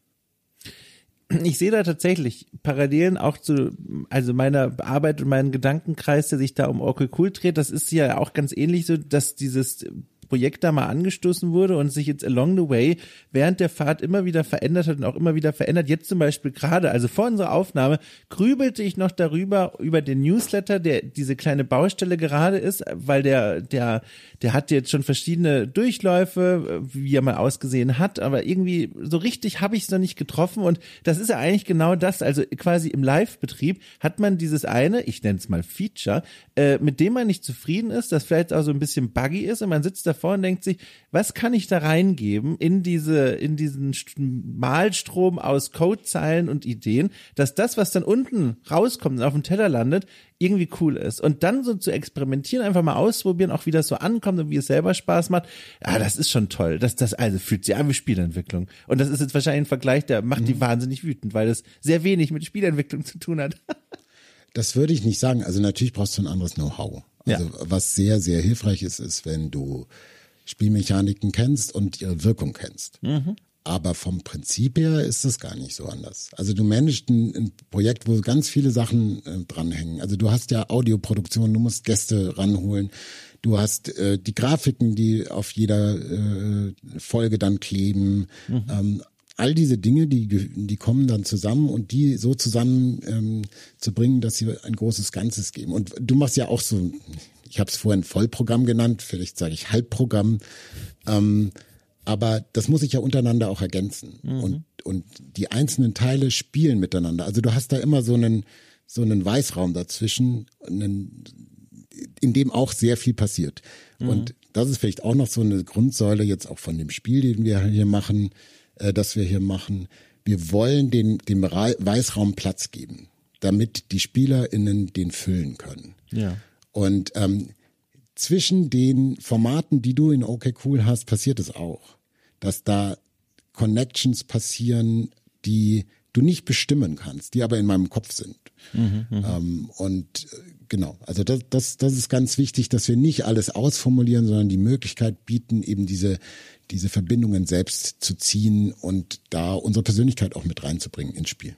ich sehe da tatsächlich Parallelen auch zu, also meiner Arbeit und meinem Gedankenkreis, der sich da um Oracle Cool dreht. Das ist ja auch ganz ähnlich so, dass dieses Projekt da mal angestoßen wurde und sich jetzt along the way während der Fahrt immer wieder verändert hat und auch immer wieder verändert. Jetzt zum Beispiel gerade, also vor unserer Aufnahme, grübelte ich noch darüber, über den Newsletter, der diese kleine Baustelle gerade ist, weil der, der, der hat jetzt schon verschiedene Durchläufe, wie er mal ausgesehen hat, aber irgendwie so richtig habe ich es noch nicht getroffen und das ist ja eigentlich genau das, also quasi im Live-Betrieb hat man dieses eine, ich nenne es mal Feature, äh, mit dem man nicht zufrieden ist, das vielleicht auch so ein bisschen buggy ist und man sitzt da davor und denkt sich, was kann ich da reingeben in diese, in diesen Malstrom aus Codezeilen und Ideen, dass das, was dann unten rauskommt und auf dem Teller landet, irgendwie cool ist. Und dann so zu experimentieren, einfach mal ausprobieren, auch wie das so ankommt und wie es selber Spaß macht. Ja, das ist schon toll. Das, das also fühlt sich an wie Spielentwicklung. Und das ist jetzt wahrscheinlich ein Vergleich, der macht mhm. die wahnsinnig wütend, weil das sehr wenig mit Spielentwicklung zu tun hat.
Das würde ich nicht sagen. Also natürlich brauchst du ein anderes Know-how. Also ja. was sehr, sehr hilfreich ist, ist, wenn du Spielmechaniken kennst und ihre Wirkung kennst. Mhm. Aber vom Prinzip her ist es gar nicht so anders. Also du managst ein, ein Projekt, wo ganz viele Sachen äh, dranhängen. Also du hast ja Audioproduktion, du musst Gäste ranholen. Du hast äh, die Grafiken, die auf jeder äh, Folge dann kleben. Mhm. Ähm, all diese Dinge, die, die kommen dann zusammen und die so zusammen ähm, zu bringen, dass sie ein großes Ganzes geben. Und du machst ja auch so, ich habe es vorhin Vollprogramm genannt, vielleicht sage ich Halbprogramm. Ähm, aber das muss sich ja untereinander auch ergänzen. Mhm. Und, und die einzelnen Teile spielen miteinander. Also du hast da immer so einen, so einen Weißraum dazwischen, einen, in dem auch sehr viel passiert. Mhm. Und das ist vielleicht auch noch so eine Grundsäule jetzt auch von dem Spiel, den wir hier machen, äh, das wir hier machen. Wir wollen den, dem Weißraum Platz geben, damit die SpielerInnen den füllen können.
Ja.
Und ähm, zwischen den Formaten, die du in OK Cool hast, passiert es auch, dass da Connections passieren, die du nicht bestimmen kannst, die aber in meinem Kopf sind. Mhm, ähm, und äh, genau, also das, das, das ist ganz wichtig, dass wir nicht alles ausformulieren, sondern die Möglichkeit bieten, eben diese, diese Verbindungen selbst zu ziehen und da unsere Persönlichkeit auch mit reinzubringen ins Spiel.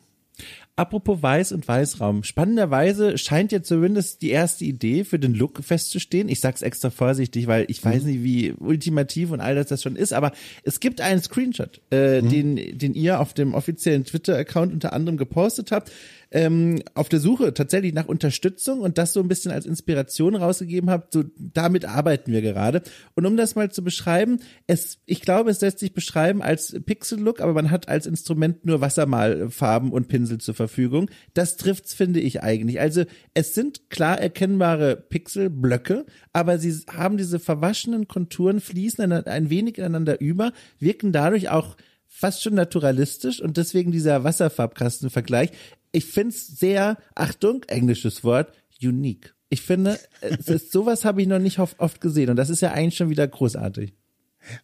Apropos Weiß und Weißraum. Spannenderweise scheint ja zumindest die erste Idee für den Look festzustehen. Ich sag's extra vorsichtig, weil ich weiß mhm. nicht, wie ultimativ und all das das schon ist, aber es gibt einen Screenshot, äh, mhm. den, den ihr auf dem offiziellen Twitter-Account unter anderem gepostet habt ähm, auf der Suche tatsächlich nach Unterstützung und das so ein bisschen als Inspiration rausgegeben habt. So, damit arbeiten wir gerade. Und um das mal zu beschreiben, es, ich glaube, es lässt sich beschreiben als Pixel-Look, aber man hat als Instrument nur Wassermalfarben und Pinsel zur Verfügung. Das trifft's, finde ich eigentlich. Also es sind klar erkennbare Pixelblöcke, aber sie haben diese verwaschenen Konturen, fließen ein wenig ineinander über, wirken dadurch auch fast schon naturalistisch und deswegen dieser Wasserfarbkastenvergleich ich finde es sehr, Achtung, englisches Wort, unique. Ich finde, es ist, sowas habe ich noch nicht oft, oft gesehen und das ist ja eigentlich schon wieder großartig.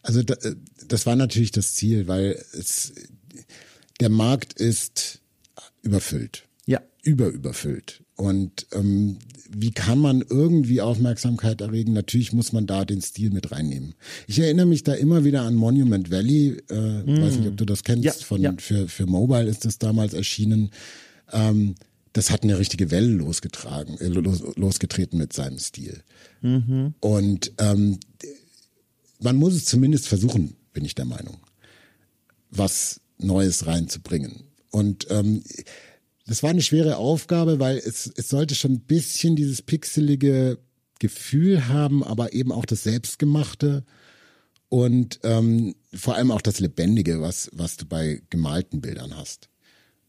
Also das war natürlich das Ziel, weil es, der Markt ist überfüllt.
Ja.
Überüberfüllt. Und ähm, wie kann man irgendwie Aufmerksamkeit erregen? Natürlich muss man da den Stil mit reinnehmen. Ich erinnere mich da immer wieder an Monument Valley. Äh, mm. Weiß nicht, ob du das kennst. Ja, von ja. für für Mobile ist das damals erschienen. Ähm, das hat eine richtige Welle losgetragen, äh, los, losgetreten mit seinem Stil. Mhm. Und ähm, man muss es zumindest versuchen, bin ich der Meinung, was Neues reinzubringen. Und ähm, das war eine schwere Aufgabe, weil es, es sollte schon ein bisschen dieses pixelige Gefühl haben, aber eben auch das Selbstgemachte und ähm, vor allem auch das Lebendige, was, was du bei gemalten Bildern hast.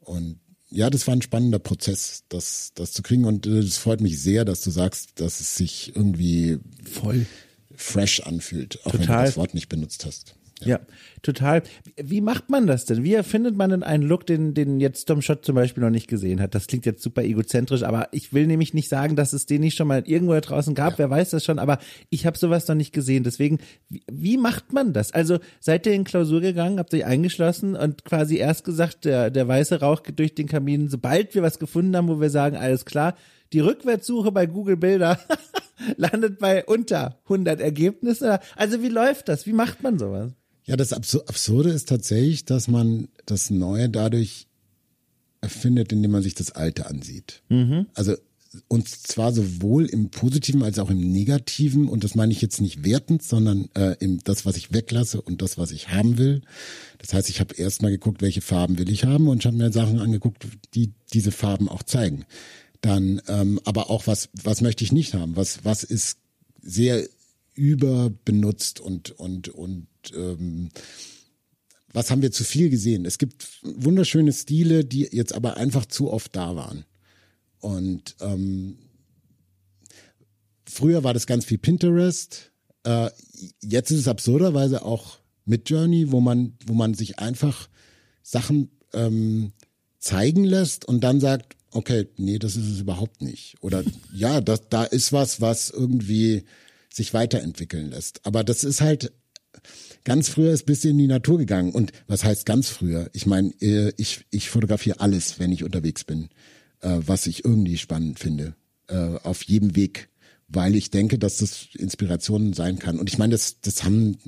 Und ja, das war ein spannender Prozess, das, das zu kriegen. Und es äh, freut mich sehr, dass du sagst, dass es sich irgendwie
voll
fresh anfühlt, auch
Total.
wenn du das Wort nicht benutzt hast.
Ja. ja. total. Wie macht man das denn? Wie erfindet man denn einen Look, den, den jetzt Tom Schott zum Beispiel noch nicht gesehen hat? Das klingt jetzt super egozentrisch, aber ich will nämlich nicht sagen, dass es den nicht schon mal irgendwo da draußen gab. Ja. Wer weiß das schon, aber ich habe sowas noch nicht gesehen. Deswegen, wie, wie, macht man das? Also seid ihr in Klausur gegangen, habt ihr eingeschlossen und quasi erst gesagt, der, der weiße Rauch geht durch den Kamin. Sobald wir was gefunden haben, wo wir sagen, alles klar, die Rückwärtssuche bei Google Bilder landet bei unter 100 Ergebnisse. Also wie läuft das? Wie macht man sowas?
Ja, das Absurde ist tatsächlich, dass man das Neue dadurch erfindet, indem man sich das Alte ansieht. Mhm. Also und zwar sowohl im Positiven als auch im Negativen. Und das meine ich jetzt nicht wertend, sondern äh, im, das, was ich weglasse und das, was ich haben will. Das heißt, ich habe erstmal geguckt, welche Farben will ich haben und ich habe mir Sachen angeguckt, die diese Farben auch zeigen. Dann ähm, aber auch, was, was möchte ich nicht haben? Was, was ist sehr überbenutzt und, und, und ähm, was haben wir zu viel gesehen? Es gibt wunderschöne Stile, die jetzt aber einfach zu oft da waren. Und ähm, früher war das ganz viel Pinterest. Äh, jetzt ist es absurderweise auch mit Journey, wo man, wo man sich einfach Sachen ähm, zeigen lässt und dann sagt, okay, nee, das ist es überhaupt nicht. Oder ja, das, da ist was, was irgendwie sich weiterentwickeln lässt. Aber das ist halt ganz früher ist bis in die Natur gegangen. Und was heißt ganz früher? Ich meine, äh, ich, ich fotografiere alles, wenn ich unterwegs bin, äh, was ich irgendwie spannend finde. Äh, auf jedem Weg. Weil ich denke, dass das Inspiration sein kann. Und ich meine, das, das haben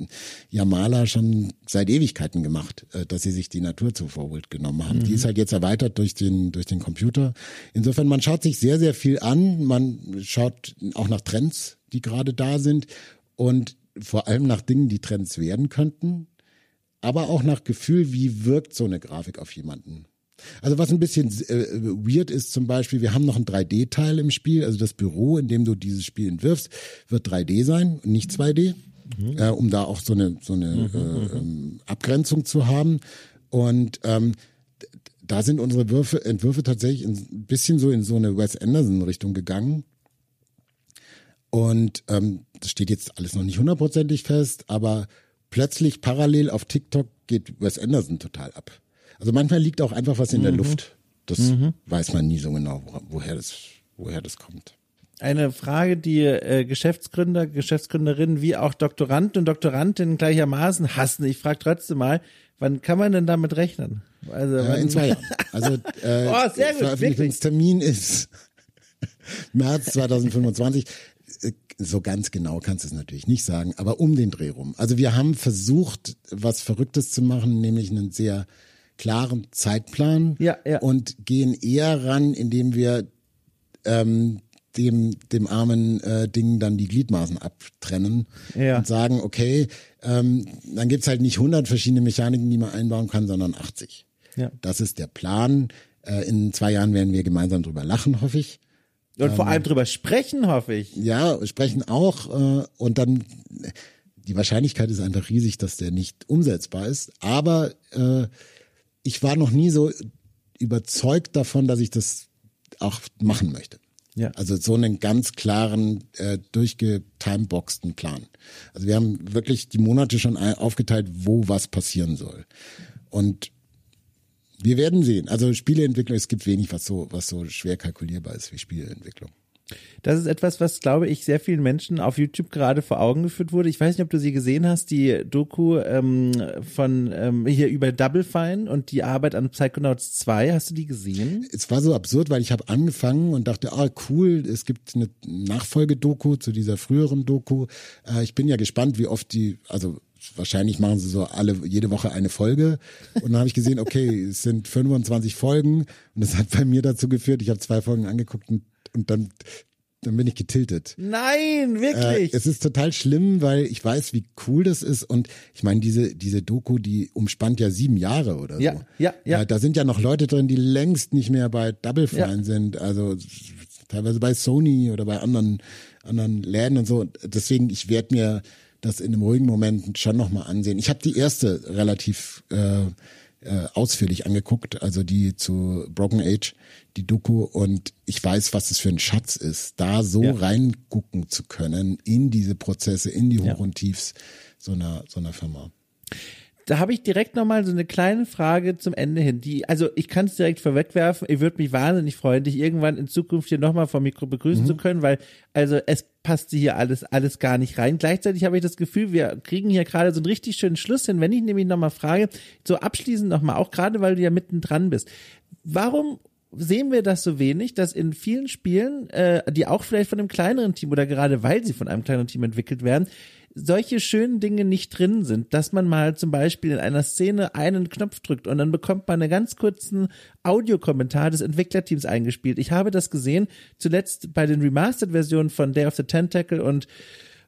ja Maler schon seit Ewigkeiten gemacht, dass sie sich die Natur zu Vorbild genommen haben. Mhm. Die ist halt jetzt erweitert durch den, durch den Computer. Insofern, man schaut sich sehr, sehr viel an. Man schaut auch nach Trends, die gerade da sind. Und vor allem nach Dingen, die Trends werden könnten. aber auch nach Gefühl, wie wirkt so eine Grafik auf jemanden. Also was ein bisschen äh, weird ist zum Beispiel, wir haben noch ein 3D-Teil im Spiel, also das Büro, in dem du dieses Spiel entwirfst, wird 3D sein und nicht 2D, mhm. äh, um da auch so eine, so eine mhm, äh, ähm, Abgrenzung zu haben. Und ähm, da sind unsere Würfe, Entwürfe tatsächlich ein bisschen so in so eine Wes Anderson-Richtung gegangen. Und ähm, das steht jetzt alles noch nicht hundertprozentig fest, aber plötzlich parallel auf TikTok geht Wes Anderson total ab. Also manchmal liegt auch einfach was in mhm. der Luft. Das mhm. weiß man nie so genau, woher das, woher das kommt.
Eine Frage, die äh, Geschäftsgründer, Geschäftsgründerinnen wie auch Doktoranden und Doktorandinnen gleichermaßen hassen. Ich frage trotzdem mal, wann kann man denn damit rechnen?
Also äh, in zwei Jahren. Also äh, oh, sehr gut, Veröffentlichungstermin ist März 2025 so ganz genau kannst du es natürlich nicht sagen, aber um den Dreh rum. Also wir haben versucht, was Verrücktes zu machen, nämlich einen sehr klaren Zeitplan
ja, ja.
und gehen eher ran, indem wir ähm, dem, dem armen äh, Ding dann die Gliedmaßen abtrennen ja. und sagen, okay, ähm, dann gibt's halt nicht 100 verschiedene Mechaniken, die man einbauen kann, sondern 80. Ja. Das ist der Plan. Äh, in zwei Jahren werden wir gemeinsam drüber lachen, hoffe ich.
Und ähm, vor allem drüber sprechen, hoffe ich.
Ja, sprechen auch. Äh, und dann, die Wahrscheinlichkeit ist einfach riesig, dass der nicht umsetzbar ist. Aber äh, ich war noch nie so überzeugt davon, dass ich das auch machen möchte. Ja. Also so einen ganz klaren, äh, durchgetimeboxten Plan. Also wir haben wirklich die Monate schon aufgeteilt, wo was passieren soll. Und wir werden sehen. Also Spieleentwicklung, es gibt wenig, was so, was so schwer kalkulierbar ist wie Spieleentwicklung.
Das ist etwas, was, glaube ich, sehr vielen Menschen auf YouTube gerade vor Augen geführt wurde. Ich weiß nicht, ob du sie gesehen hast, die Doku ähm, von ähm, hier über Double Fine und die Arbeit an Psychonauts 2. Hast du die gesehen?
Es war so absurd, weil ich habe angefangen und dachte, ah cool, es gibt eine Nachfolgedoku zu dieser früheren Doku. Äh, ich bin ja gespannt, wie oft die, also wahrscheinlich machen sie so alle jede Woche eine Folge und dann habe ich gesehen, okay, es sind 25 Folgen und das hat bei mir dazu geführt, ich habe zwei Folgen angeguckt und und dann dann bin ich getiltet.
Nein, wirklich.
Äh, es ist total schlimm, weil ich weiß, wie cool das ist. Und ich meine, diese, diese Doku, die umspannt ja sieben Jahre oder so.
Ja, ja, ja.
Äh, da sind ja noch Leute drin, die längst nicht mehr bei Double Fine ja. sind. Also teilweise bei Sony oder bei anderen, anderen Läden und so. Deswegen, ich werde mir das in einem ruhigen Moment schon nochmal ansehen. Ich habe die erste relativ äh, äh, ausführlich angeguckt, also die zu Broken Age, die Doku, und ich weiß, was es für ein Schatz ist, da so ja. reingucken zu können in diese Prozesse, in die Hoch ja. und Tiefs so einer, so einer Firma
da habe ich direkt nochmal so eine kleine Frage zum Ende hin. Die, also ich kann es direkt vorwegwerfen, ich würde mich wahnsinnig freuen, dich irgendwann in Zukunft hier nochmal vom Mikro begrüßen mhm. zu können, weil also es passt hier alles, alles gar nicht rein. Gleichzeitig habe ich das Gefühl, wir kriegen hier gerade so einen richtig schönen Schluss hin. Wenn ich nämlich nochmal frage, so abschließend nochmal, auch gerade weil du ja mittendran bist, warum sehen wir das so wenig, dass in vielen Spielen, äh, die auch vielleicht von einem kleineren Team oder gerade weil sie von einem kleineren Team entwickelt werden, solche schönen Dinge nicht drin sind, dass man mal zum Beispiel in einer Szene einen Knopf drückt und dann bekommt man einen ganz kurzen Audiokommentar des Entwicklerteams eingespielt. Ich habe das gesehen, zuletzt bei den Remastered-Versionen von Day of the Tentacle und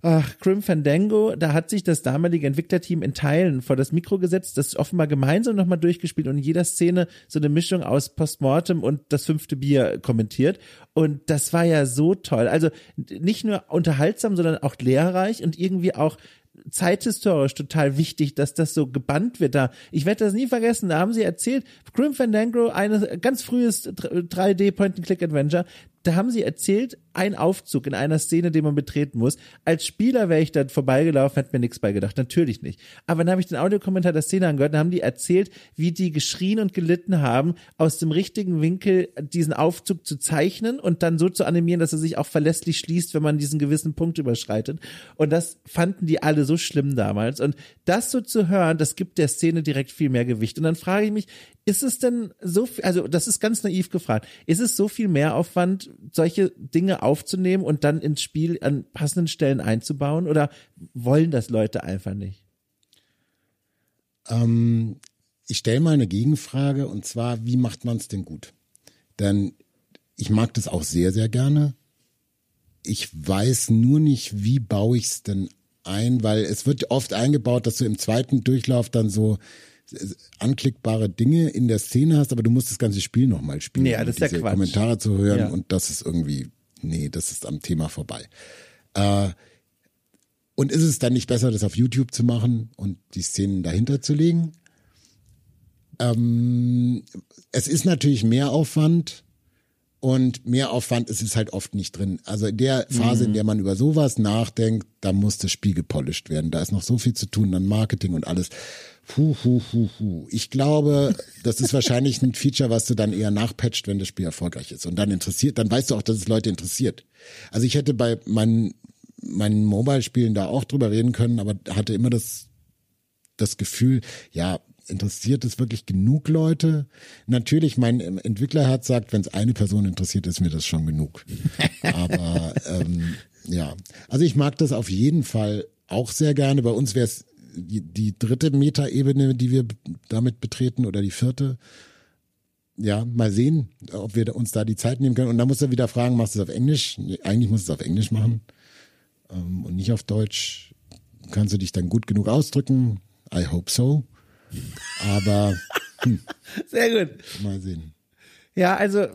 Ach, Grim Fandango, da hat sich das damalige Entwicklerteam in Teilen vor das Mikro gesetzt, das offenbar gemeinsam nochmal durchgespielt und in jeder Szene so eine Mischung aus Postmortem und das fünfte Bier kommentiert. Und das war ja so toll. Also nicht nur unterhaltsam, sondern auch lehrreich und irgendwie auch zeithistorisch total wichtig, dass das so gebannt wird da. Ich werde das nie vergessen, da haben sie erzählt, Grim Fandango, ein ganz frühes 3D Point-and-Click-Adventure, da haben sie erzählt, ein Aufzug in einer Szene, den man betreten muss. Als Spieler wäre ich dann vorbeigelaufen, hätte mir nichts beigedacht. Natürlich nicht. Aber dann habe ich den Audiokommentar der Szene angehört, dann haben die erzählt, wie die geschrien und gelitten haben, aus dem richtigen Winkel diesen Aufzug zu zeichnen und dann so zu animieren, dass er sich auch verlässlich schließt, wenn man diesen gewissen Punkt überschreitet. Und das fanden die alle so schlimm damals. Und das so zu hören, das gibt der Szene direkt viel mehr Gewicht. Und dann frage ich mich, ist es denn so viel, also das ist ganz naiv gefragt, ist es so viel Mehraufwand, solche Dinge aufzunehmen und dann ins Spiel an passenden Stellen einzubauen oder wollen das Leute einfach nicht?
Ähm, ich stelle mal eine Gegenfrage und zwar, wie macht man es denn gut? Denn ich mag das auch sehr, sehr gerne. Ich weiß nur nicht, wie baue ich es denn ein, weil es wird oft eingebaut, dass du im zweiten Durchlauf dann so anklickbare Dinge in der Szene hast, aber du musst das ganze Spiel nochmal spielen,
ja, das
um
ist
diese
ja Quatsch.
Kommentare zu hören
Ja.
und das ist irgendwie, nee, das ist am Thema vorbei. Äh, und ist es dann nicht besser, das auf YouTube zu machen und die Szenen dahinter zu legen? Ähm, es ist natürlich mehr Aufwand und mehr Aufwand ist es halt oft nicht drin. Also in der Phase, in der man über sowas nachdenkt, da muss das Spiel gepolished werden. Da ist noch so viel zu tun, dann Marketing und alles. Puh, puh, puh, puh. Ich glaube, das ist wahrscheinlich ein Feature, was du dann eher nachpatcht, wenn das Spiel erfolgreich ist. Und dann interessiert, dann weißt du auch, dass es Leute interessiert. Also ich hätte bei meinen, meinen Mobile-Spielen da auch drüber reden können, aber hatte immer das, das Gefühl, ja, interessiert es wirklich genug Leute? Natürlich, mein Entwicklerherz sagt, wenn es eine Person interessiert, ist mir das schon genug. Aber ähm, ja, also ich mag das auf jeden Fall auch sehr gerne. Bei uns wäre es die, die dritte Metaebene, die wir damit betreten oder die vierte. Ja, mal sehen, ob wir uns da die Zeit nehmen können. Und dann musst du wieder fragen, machst du es auf Englisch? Nee, Eigentlich musst du es auf Englisch machen ähm, und nicht auf Deutsch. Kannst du dich dann gut genug ausdrücken? I hope so. Aber
Sehr gut.
mal sehen.
Ja, also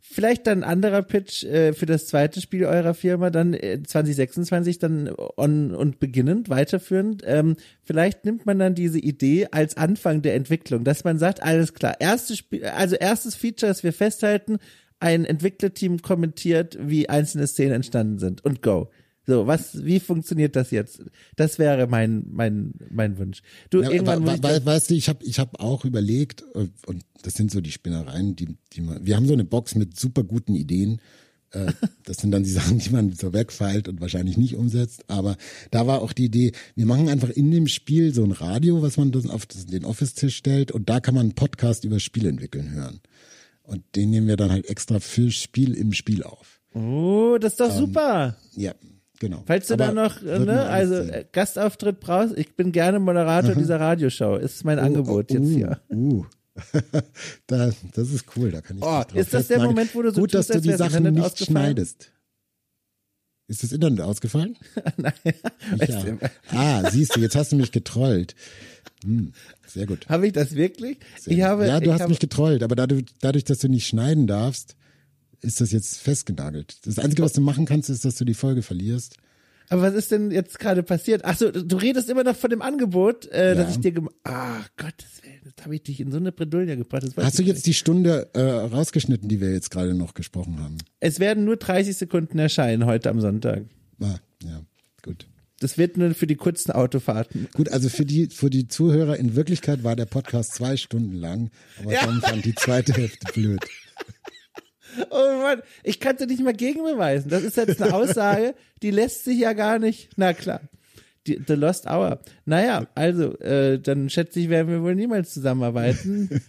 vielleicht dann anderer Pitch äh, für das zweite Spiel eurer Firma, dann äh, 2026 dann on und beginnend, weiterführend. Ähm, vielleicht nimmt man dann diese Idee als Anfang der Entwicklung, dass man sagt, alles klar, erstes Spiel, also erstes Feature, das wir festhalten, ein Entwicklerteam kommentiert, wie einzelne Szenen entstanden sind und go. So, was, wie funktioniert das jetzt? Das wäre mein, mein, mein Wunsch. Du,
Ja,
irgendwann
we-
das-
weißt du, ich habe ich hab auch überlegt, äh, und das sind so die Spinnereien, die, die man, wir haben so eine Box mit super guten Ideen. Äh, Das sind dann die Sachen, die man so wegfeilt und wahrscheinlich nicht umsetzt. Aber da war auch die Idee, wir machen einfach in dem Spiel so ein Radio, was man dann auf den Office-Tisch stellt und da kann man einen Podcast über Spiele entwickeln hören. Und den nehmen wir dann halt extra für Spiel im Spiel auf.
oh, das ist doch super.
Ja, genau.
Falls du da noch, äh, ne, also
sehen.
äh, Gastauftritt brauchst, ich bin gerne Moderator dieser Radioshow. Ist mein Angebot
Oh,
jetzt
uh,
hier.
Uh. da, das ist cool, da kann ich
Oh, ist das der. Moment, wo du so
Gut, dass
tust,
du
als
die Sachen nicht schneidest. Ist das Internet ausgefallen?
Nein.
Ja. Ah, siehst du, jetzt hast du mich getrollt. Hm, sehr gut.
Habe ich das wirklich?
Sehr
Ich
gut.
habe,
ja, du hast
habe,
mich getrollt, aber dadurch, dadurch, dass du nicht schneiden darfst, ist das jetzt festgenagelt. Das Einzige, was du machen kannst, ist, dass du die Folge verlierst.
aber was ist denn jetzt gerade passiert? Ach so, du redest immer noch von dem Angebot, äh,
Ja.
dass ich dir gem Ah, Gottes Willen, das habe ich dich in so eine Bredouille gebracht.
Hast du jetzt die Stunde äh, rausgeschnitten, die wir jetzt gerade noch gesprochen haben?
nicht. Es werden nur 30 Sekunden erscheinen heute am Sonntag.
Ah, ja, gut.
Das wird nur für die kurzen Autofahrten.
Gut, also für die, für die Zuhörer, in Wirklichkeit war der Podcast zwei Stunden lang, aber
Ja.
Tom fand die zweite Hälfte blöd.
Oh Mann, ich kann dir nicht mal gegenbeweisen. Das ist jetzt eine Aussage, die lässt sich ja gar nicht. Na klar. Die, the Lost Hour. Naja, also, äh, dann schätze ich, werden wir wohl niemals zusammenarbeiten.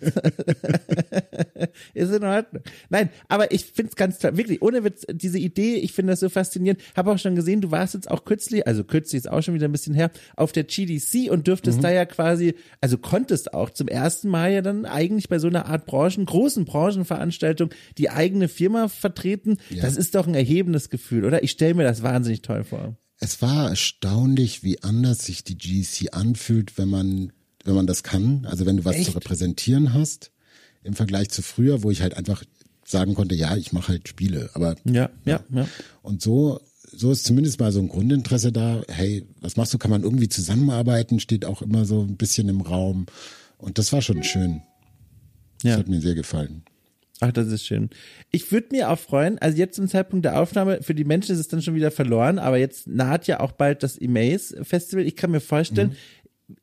ist in Ordnung. Nein, aber ich find's ganz toll. Wirklich, ohne Witz, diese Idee, ich finde das so faszinierend. Habe auch schon gesehen, du warst jetzt auch kürzlich, also kürzlich ist auch schon wieder ein bisschen her, auf der GDC und dürftest da ja quasi, also konntest auch zum ersten Mal ja dann eigentlich bei so einer Art Branchen, großen Branchenveranstaltung die eigene Firma vertreten.
Ja.
Das ist doch ein erhebendes Gefühl, oder? Ich stelle mir das wahnsinnig toll vor.
Es war erstaunlich, wie anders sich die GC anfühlt, wenn man, wenn man das kann. Also wenn du was
Echt?
zu repräsentieren hast, im Vergleich zu früher, wo ich halt einfach sagen konnte, ja, ich mache halt Spiele. Aber
Ja, ja, ja.
Und so, so ist zumindest mal so ein Grundinteresse da. Hey, was machst du? Kann man irgendwie zusammenarbeiten? Steht auch immer so ein bisschen im Raum. Und das war schon schön. Das
Ja.
hat mir sehr gefallen.
Ach, das ist schön. Ich würde mir auch freuen, also jetzt zum Zeitpunkt der Aufnahme, für die Menschen ist es dann schon wieder verloren, aber jetzt naht ja auch bald das Emails Festival. Ich kann mir vorstellen,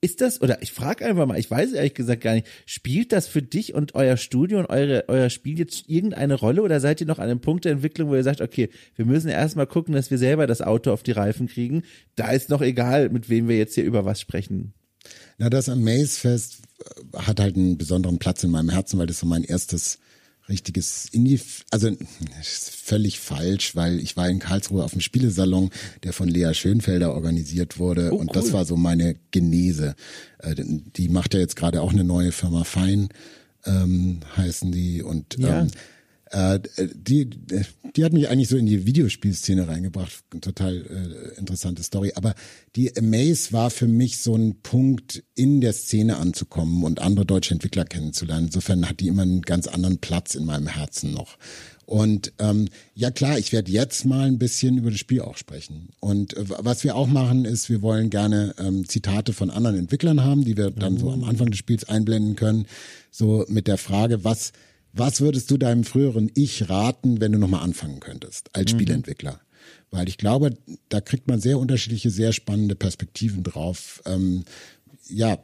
ist das, oder ich frage einfach mal, ich weiß ehrlich gesagt gar nicht, spielt das für dich und euer Studio und eure, euer Spiel jetzt irgendeine Rolle oder seid ihr noch an einem Punkt der Entwicklung, wo ihr sagt, okay, wir müssen erstmal gucken, dass wir selber das Auto auf die Reifen kriegen. Da ist noch egal, mit wem wir jetzt hier über was sprechen.
Na, das Amaze Fest hat halt einen besonderen Platz in meinem Herzen, weil das so mein erstes richtiges Indie, also völlig falsch, weil ich war in Karlsruhe auf dem Spielesalon, der von Lea Schönfelder organisiert wurde
Oh,
und
cool.
das war so meine Genese. Äh, Die macht ja jetzt gerade auch eine neue Firma Fein, ähm, heißen die und
Ja.
ähm, Äh, die, die hat mich eigentlich so in die Videospielszene reingebracht. Total äh, interessante Story. Aber die Amaze war für mich so ein Punkt, in der Szene anzukommen und andere deutsche Entwickler kennenzulernen. Insofern hat die immer einen ganz anderen Platz in meinem Herzen noch. Und ähm, ja klar, ich werde jetzt mal ein bisschen über das Spiel auch sprechen. Und äh, was wir auch machen, ist, wir wollen gerne ähm, Zitate von anderen Entwicklern haben, die wir dann so am Anfang des Spiels einblenden können. So mit der Frage, was was würdest du deinem früheren Ich raten, wenn du nochmal anfangen könntest als mhm. Spieleentwickler? Weil ich glaube, da kriegt man sehr unterschiedliche, sehr spannende Perspektiven drauf. Ähm, ja,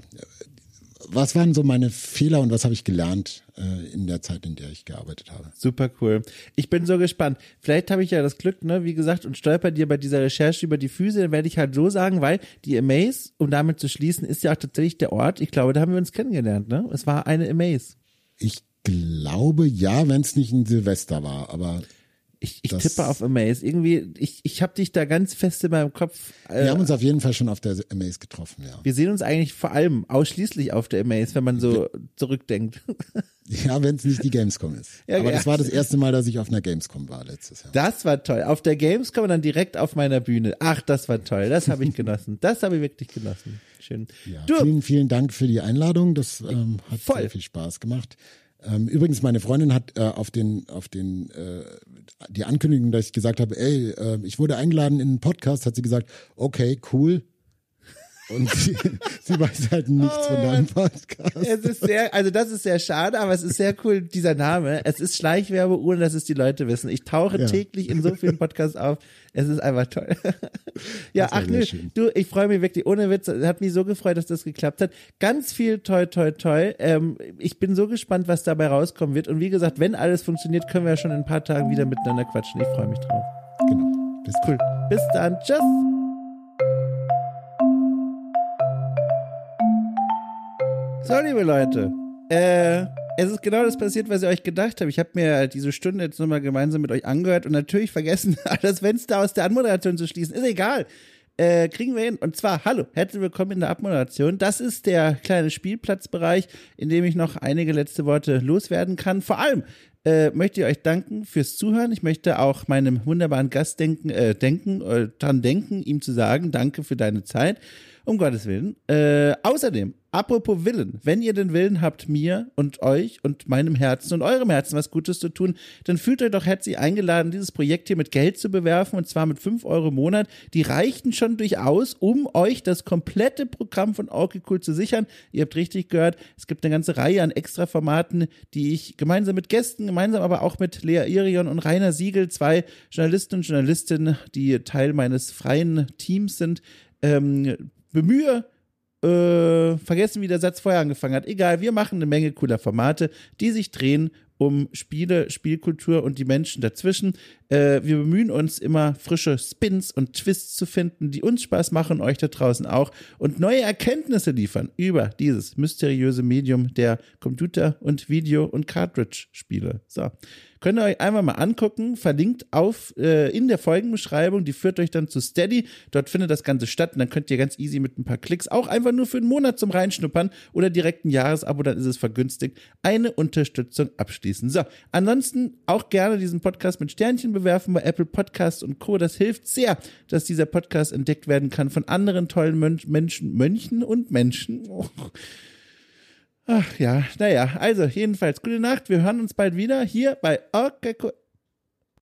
was waren so meine Fehler und was habe ich gelernt äh, in der Zeit, in der ich gearbeitet habe?
Super cool. Ich bin so gespannt. Vielleicht habe ich ja das Glück, ne, wie gesagt, und stolper dir bei dieser Recherche über die Füße, dann werde ich halt so sagen, weil die Amaze, um damit zu schließen, ist ja auch tatsächlich der Ort. Ich glaube, da haben wir uns kennengelernt, ne? Es war eine Amaze.
Ich glaube ja, wenn es nicht ein Silvester war, aber
ich, ich tippe auf Amaze. Irgendwie, ich, ich habe dich da ganz fest in meinem Kopf.
Äh, wir haben uns auf jeden Fall schon auf der Amaze getroffen, ja.
Wir sehen uns eigentlich vor allem ausschließlich auf der Amaze, wenn man so zurückdenkt.
Ja, wenn es nicht die Gamescom ist. Ja, Aber ja. das war das erste Mal, dass ich auf einer Gamescom war letztes Jahr.
Das war toll. Auf der Gamescom und dann direkt auf meiner Bühne. Ach, das war toll. Das habe ich genossen. Das habe ich wirklich genossen. Schön.
Ja, du. Vielen, vielen Dank für die Einladung. Das ähm, hat Voll. sehr viel Spaß gemacht. Ähm, übrigens, meine Freundin hat äh, auf den, auf den, äh, die Ankündigung, dass ich gesagt habe, ey, äh, ich wurde eingeladen in einen Podcast, hat sie gesagt, okay, cool, und sie, sie weiß halt nichts oh, von deinem Podcast.
Es ist sehr, also das ist sehr schade, aber es ist sehr cool, dieser Name. Es ist Schleichwerbe, ohne dass es die Leute wissen. Ich tauche ja. täglich in so vielen Podcasts auf. Es ist einfach toll. ja, ach nö, du, ich freue mich wirklich, ohne Witz, hat mich so gefreut, dass das geklappt hat. Ganz viel toi, toi, toi. Ähm, ich bin so gespannt, was dabei rauskommen wird. Und wie gesagt, wenn alles funktioniert, können wir ja schon in ein paar Tagen wieder miteinander quatschen. Ich freue mich drauf.
Genau.
Bis cool. Bis dann. Tschüss. So, liebe Leute, äh, es ist genau das passiert, was ihr euch gedacht habt. Ich habe mir diese Stunde jetzt nochmal gemeinsam mit euch angehört und natürlich vergessen, das Fenster aus der Anmoderation zu schließen. Ist egal. Äh, kriegen wir hin. Und zwar, hallo, herzlich willkommen in der Abmoderation. Das ist der kleine Spielplatzbereich, in dem ich noch einige letzte Worte loswerden kann. Vor allem äh, möchte ich euch danken fürs Zuhören. Ich möchte auch meinem wunderbaren Gast denken, äh, denken, äh, dran denken, ihm zu sagen, danke für deine Zeit. Um Gottes Willen. Äh, außerdem, apropos Willen, wenn ihr den Willen habt, mir und euch und meinem Herzen und eurem Herzen was Gutes zu tun, dann fühlt euch doch herzlich eingeladen, dieses Projekt hier mit Geld zu bewerfen und zwar mit 5 Euro im Monat. Die reichten schon durchaus, um euch das komplette Programm von Orky Cool zu sichern. Ihr habt richtig gehört, es gibt eine ganze Reihe an Extra-Formaten, die ich gemeinsam mit Gästen, gemeinsam aber auch mit Lea Irion und Rainer Siegel, zwei Journalisten und Journalistinnen, die Teil meines freien Teams sind, ähm, bemühe, äh, vergessen, wie der Satz vorher angefangen hat. Egal, wir machen eine Menge cooler Formate, die sich drehen um Spiele, Spielkultur und die Menschen dazwischen. Äh, wir bemühen uns immer frische Spins und Twists zu finden, die uns Spaß machen, euch da draußen auch und neue Erkenntnisse liefern über dieses mysteriöse Medium der Computer- und Video- und Cartridge-Spiele. So. Könnt ihr euch einfach mal angucken, verlinkt auf äh, in der Folgenbeschreibung, die führt euch dann zu Steady. Dort findet das Ganze statt und dann könnt ihr ganz easy mit ein paar Klicks auch einfach nur für einen Monat zum Reinschnuppern oder direkt ein Jahresabo, dann ist es vergünstigt, eine Unterstützung abschließen. So, ansonsten auch gerne diesen Podcast mit Sternchen bewerfen bei Apple Podcasts und Co. Das hilft sehr, dass dieser Podcast entdeckt werden kann von anderen tollen Mönch Menschen, Mönchen und Menschen. Oh. Ach ja, naja, also jedenfalls gute Nacht. Wir hören uns bald wieder hier bei Okay, cool.